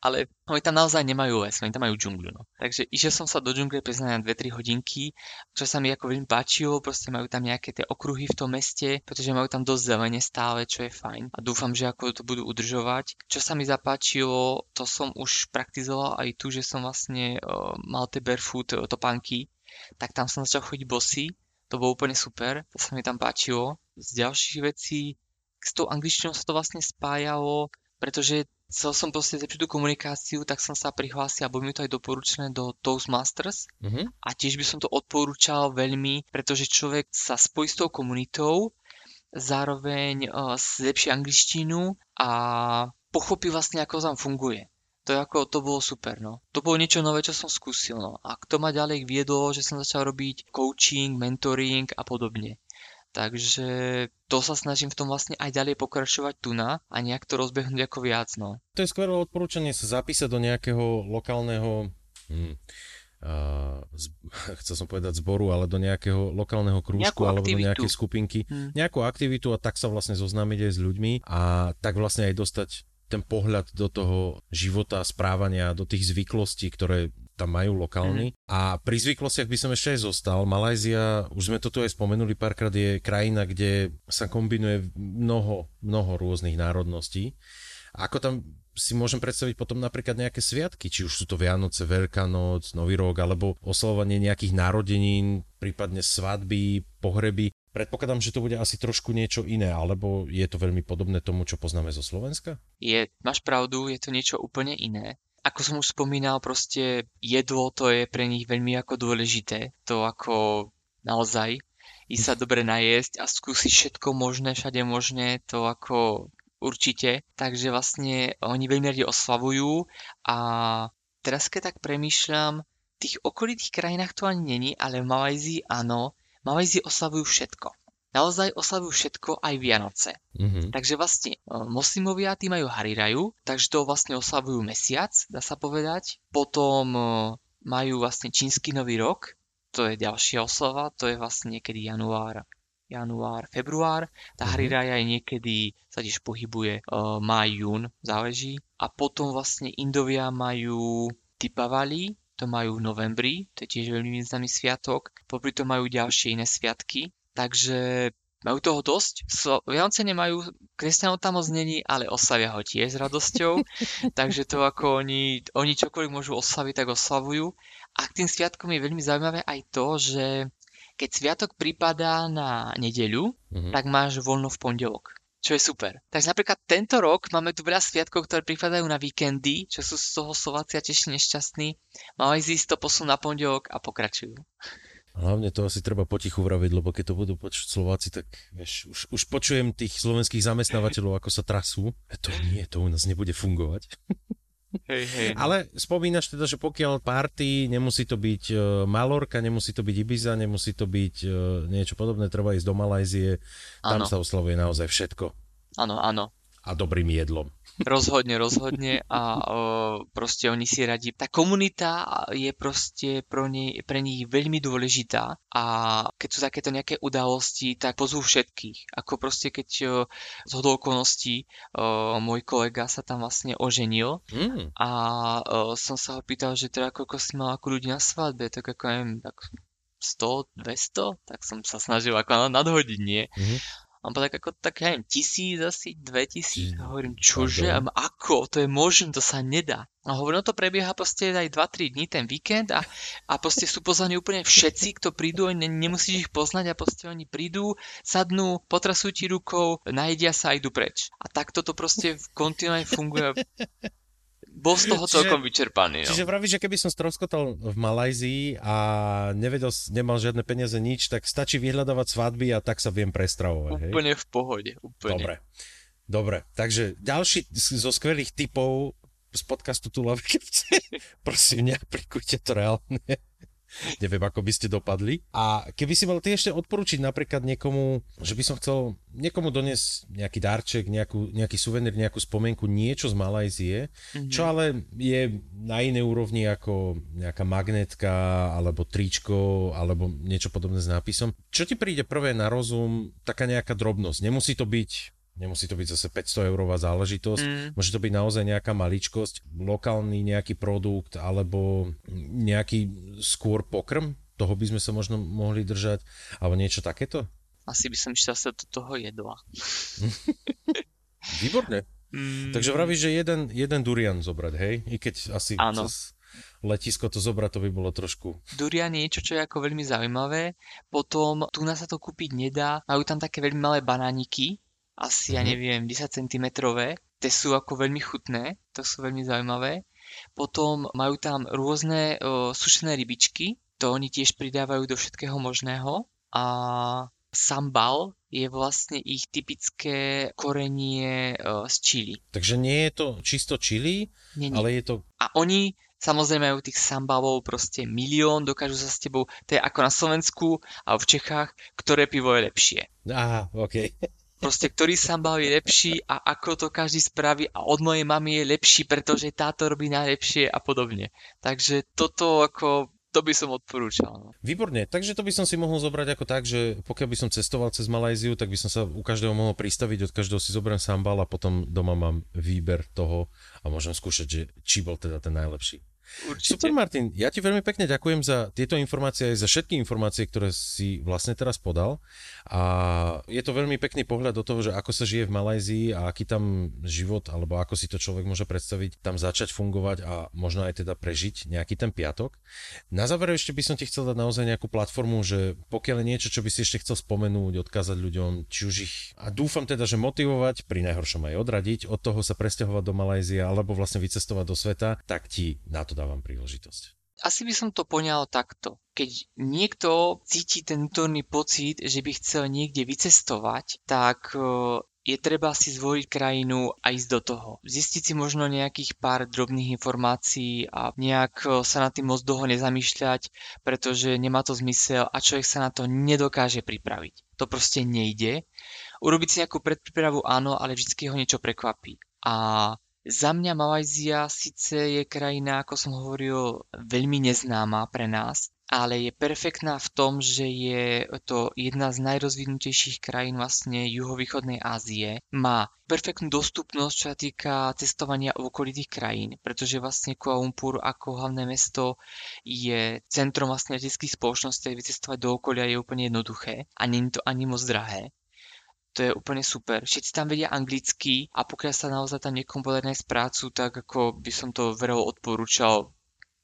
Ale oni tam naozaj nemajú les, oni tam majú džungľu. No. Takže išiel som sa do džungle priznať na 2-3 hodinky, čo sa mi ako veľmi páčilo, proste majú tam nejaké tie okruhy v tom meste, pretože majú tam dosť zelene stále, čo je fajn. A dúfam, že ako to budú udržovať. Čo sa mi zapáčilo, to som už praktizoval aj tu, že som vlastne uh, mal tie barefoot uh, topánky, tak tam som začal chodiť bosy, to bolo úplne super, to sa mi tam páčilo. Z ďalších vecí, s tou angličtinou sa to vlastne spájalo, pretože chcel som proste zlepšiť tú komunikáciu, tak som sa prihlásil, alebo mi to aj doporučené do Toastmasters. Mm-hmm. A tiež by som to odporúčal veľmi, pretože človek sa spojí s tou komunitou, zároveň uh, zlepší angličtinu a pochopí vlastne, ako tam funguje. To, ako, to bolo super, no. To bolo niečo nové, čo som skúsil, no. A to ma ďalej viedlo, že som začal robiť coaching, mentoring a podobne. Takže to sa snažím v tom vlastne aj ďalej pokračovať tu na a nejak to rozbehnúť ako viac. No. To je skvelé odporúčanie sa zapísať do nejakého lokálneho hm, uh, z, chcel som povedať zboru, ale do nejakého lokálneho krúžku alebo do nejakej skupinky, hmm. nejakú aktivitu a tak sa vlastne zoznámiť aj s ľuďmi a tak vlastne aj dostať ten pohľad do toho života, správania, do tých zvyklostí, ktoré tam majú lokálni. Mm. A pri zvyklostiach by som ešte aj zostal. Malajzia, už sme to tu aj spomenuli párkrát, je krajina, kde sa kombinuje mnoho, mnoho rôznych národností. A ako tam si môžem predstaviť potom napríklad nejaké sviatky, či už sú to Vianoce, Veľká noc, Nový rok, alebo oslovovanie nejakých narodenín, prípadne svadby, pohreby. Predpokladám, že to bude asi trošku niečo iné, alebo je to veľmi podobné tomu, čo poznáme zo Slovenska? Je, máš pravdu, je to niečo úplne iné ako som už spomínal, proste jedlo to je pre nich veľmi ako dôležité. To ako naozaj ísť sa dobre najesť a skúsiť všetko možné, všade možné, to ako určite. Takže vlastne oni veľmi radi oslavujú a teraz keď tak premýšľam, v tých okolitých krajinách to ani není, ale v Malajzii áno. Malajzii oslavujú všetko. Naozaj oslavujú všetko, aj Vianoce. Mm-hmm. Takže vlastne e, moslimovia tí majú Hariraju, takže to vlastne oslavujú mesiac, dá sa povedať. Potom e, majú vlastne čínsky nový rok, to je ďalšia oslava, to je vlastne niekedy január, január, február. Tá Hariraja je niekedy, sa tiež pohybuje uh, maj, jún, záleží. A potom vlastne Indovia majú Tipavali, to majú v novembri, to je tiež veľmi významný sviatok. Popri to majú ďalšie iné sviatky. Takže majú toho dosť. Vianoce nemajú, kresťanov tam moc není, ale oslavia ho tiež s radosťou. takže to ako oni, oni čokoľvek môžu oslaviť, tak oslavujú. A k tým sviatkom je veľmi zaujímavé aj to, že keď sviatok pripadá na nedeľu, mm-hmm. tak máš voľno v pondelok čo je super. Takže napríklad tento rok máme tu veľa sviatkov, ktoré pripadajú na víkendy, čo sú z toho Slovácia tiež nešťastní. Zísť to posun na pondelok a pokračujú. Hlavne to asi treba potichu vraviť, lebo keď to budú počuť Slováci, tak vieš, už, už počujem tých slovenských zamestnávateľov, ako sa trasú. E to nie, to u nás nebude fungovať. Hej, hej. Ale spomínaš teda, že pokiaľ party, nemusí to byť uh, Malorka, nemusí to byť Ibiza, nemusí to byť uh, niečo podobné, treba ísť do Malajzie, tam ano. sa oslavuje naozaj všetko. Áno, áno. A dobrým jedlom. Rozhodne, rozhodne a o, proste oni si radí. Tá komunita je proste pro, nej, pre nich veľmi dôležitá a keď sú takéto nejaké udalosti, tak pozvú všetkých. Ako proste keď o, z okolností o, môj kolega sa tam vlastne oženil mm. a o, som sa ho pýtal, že teda koľko si mal ako ľudí na svadbe, tak ako neviem, tak 100, 200, tak som sa snažil ako nadhodiť, nie? Mm-hmm. On povedal, ako tak, ja neviem, tisíc asi, dve tisíc. A hovorím, čože? A ako? To je možné, to sa nedá. A hovorím, no to prebieha proste aj 2-3 dní, ten víkend a, a proste sú pozvaní úplne všetci, kto prídu, ne, nemusíš ich poznať a proste oni prídu, sadnú, potrasú ti rukou, najedia sa a idú preč. A takto to proste kontinuálne funguje bol z toho celkom čiže, vyčerpaný. No. Čiže vravíš, že keby som stroskotal v Malajzii a nevedel, nemal žiadne peniaze, nič, tak stačí vyhľadávať svadby a tak sa viem prestravovať. Úplne hej? v pohode. Úplne. Dobre. Dobre, takže ďalší zo skvelých typov z podcastu Tulavky. Prosím, neaplikujte to reálne. Neviem, ako by ste dopadli. A keby si mal ty ešte odporučiť napríklad niekomu, že by som chcel niekomu doniesť nejaký darček, nejakú, nejaký suvenír, nejakú spomienku, niečo z Malajzie, mm-hmm. čo ale je na inej úrovni ako nejaká magnetka, alebo tričko, alebo niečo podobné s nápisom. Čo ti príde prvé na rozum, taká nejaká drobnosť? Nemusí to byť Nemusí to byť zase 500 eurová záležitosť, mm. môže to byť naozaj nejaká maličkosť, lokálny nejaký produkt alebo nejaký skôr pokrm, toho by sme sa možno mohli držať, alebo niečo takéto? Asi by som išiel sa do toho jedla. Výborne. Mm. Takže vravíš, že jeden, jeden durian zobrať, hej? I keď asi Áno. cez letisko to zobrať, to by bolo trošku... Durian je niečo, čo je ako veľmi zaujímavé. Potom tu nás sa to kúpiť nedá. Majú tam také veľmi malé banániky, asi, ja mhm. neviem, 10 cm. Tie sú ako veľmi chutné, to sú veľmi zaujímavé. Potom majú tam rôzne o, sušené rybičky, to oni tiež pridávajú do všetkého možného. A sambal je vlastne ich typické korenie o, z čili. Takže nie je to čisto čili, nie, nie. ale je to... A oni Samozrejme majú tých sambalov proste milión, dokážu sa s tebou, to je ako na Slovensku a v Čechách, ktoré pivo je lepšie. Aha, OK. Proste ktorý sambal je lepší a ako to každý spraví a od mojej mamy je lepší, pretože táto robí najlepšie a podobne. Takže toto ako to by som odporúčal. No. Výborne, takže to by som si mohol zobrať ako tak, že pokiaľ by som cestoval cez Malajziu, tak by som sa u každého mohol pristaviť, od každého si zoberiem sambal a potom doma mám výber toho a môžem skúšať, že či bol teda ten najlepší. Určite. Super Martin, ja ti veľmi pekne ďakujem za tieto informácie aj za všetky informácie, ktoré si vlastne teraz podal. A je to veľmi pekný pohľad do toho, že ako sa žije v Malajzii a aký tam život, alebo ako si to človek môže predstaviť, tam začať fungovať a možno aj teda prežiť nejaký ten piatok. Na záver ešte by som ti chcel dať naozaj nejakú platformu, že pokiaľ je niečo, čo by si ešte chcel spomenúť, odkázať ľuďom, či už ich, a dúfam teda, že motivovať, pri najhoršom aj odradiť, od toho sa presťahovať do Malajzie alebo vlastne vycestovať do sveta, tak ti na to dávam príležitosť. Asi by som to poňal takto. Keď niekto cíti ten vnútorný pocit, že by chcel niekde vycestovať, tak je treba si zvoliť krajinu a ísť do toho. Zistiť si možno nejakých pár drobných informácií a nejak e, sa na tým moc dlho nezamýšľať, pretože nemá to zmysel a človek sa na to nedokáže pripraviť. To proste nejde. Urobiť si nejakú predprípravu áno, ale vždy ho niečo prekvapí. A za mňa Malajzia síce je krajina, ako som hovoril, veľmi neznáma pre nás, ale je perfektná v tom, že je to jedna z najrozvinutejších krajín vlastne juhovýchodnej Ázie. Má perfektnú dostupnosť, čo sa týka cestovania v okolitých krajín, pretože vlastne Kuala Lumpur ako hlavné mesto je centrom vlastne leteckých spoločností, vycestovať do okolia je úplne jednoduché a je to ani moc drahé. To je úplne super. Všetci tam vedia anglicky a pokiaľ sa naozaj tam niekomu podarí nájsť prácu, tak ako by som to verejne odporúčal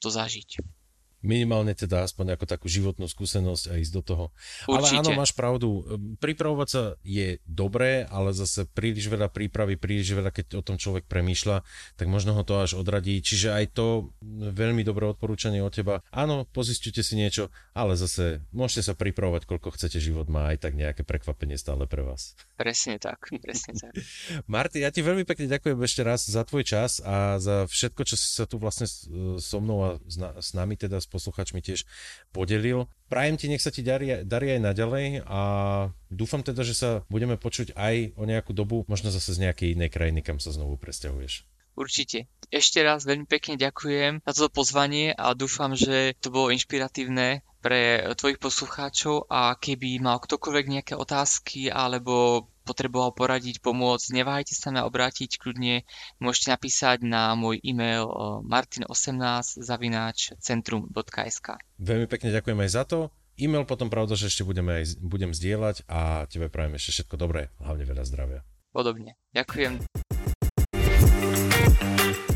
to zažiť minimálne teda aspoň ako takú životnú skúsenosť a ísť do toho. Určite. Ale áno, máš pravdu, pripravovať sa je dobré, ale zase príliš veľa prípravy, príliš veľa, keď o tom človek premýšľa, tak možno ho to až odradí. Čiže aj to veľmi dobré odporúčanie od teba. Áno, pozistujte si niečo, ale zase môžete sa pripravovať, koľko chcete, život má aj tak nejaké prekvapenie stále pre vás. Presne tak, presne tak. Marty, ja ti veľmi pekne ďakujem ešte raz za tvoj čas a za všetko, čo si sa tu vlastne so mnou a s nami teda posluchačmi tiež podelil. Prajem ti, nech sa ti darí, darí aj naďalej a dúfam teda, že sa budeme počuť aj o nejakú dobu, možno zase z nejakej inej krajiny, kam sa znovu presťahuješ. Určite. Ešte raz veľmi pekne ďakujem za toto pozvanie a dúfam, že to bolo inšpiratívne pre tvojich poslucháčov a keby mal ktokoľvek nejaké otázky alebo potreboval poradiť, pomôcť, neváhajte sa na obrátiť, kľudne môžete napísať na môj e-mail martin18 zavináč centrum.sk. Veľmi pekne ďakujem aj za to. E-mail potom pravda, že ešte budeme aj, budem zdieľať a tebe prajem ešte všetko dobré, hlavne veľa zdravia. Podobne. Ďakujem.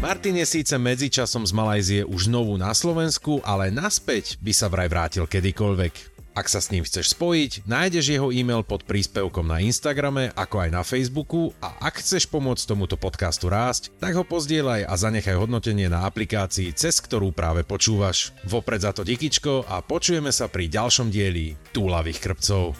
Martin je síce medzičasom z Malajzie už znovu na Slovensku, ale naspäť by sa vraj vrátil kedykoľvek. Ak sa s ním chceš spojiť, nájdeš jeho e-mail pod príspevkom na Instagrame, ako aj na Facebooku a ak chceš pomôcť tomuto podcastu rásť, tak ho pozdieľaj a zanechaj hodnotenie na aplikácii, cez ktorú práve počúvaš. Vopred za to dikičko a počujeme sa pri ďalšom dieli Túlavých krpcov.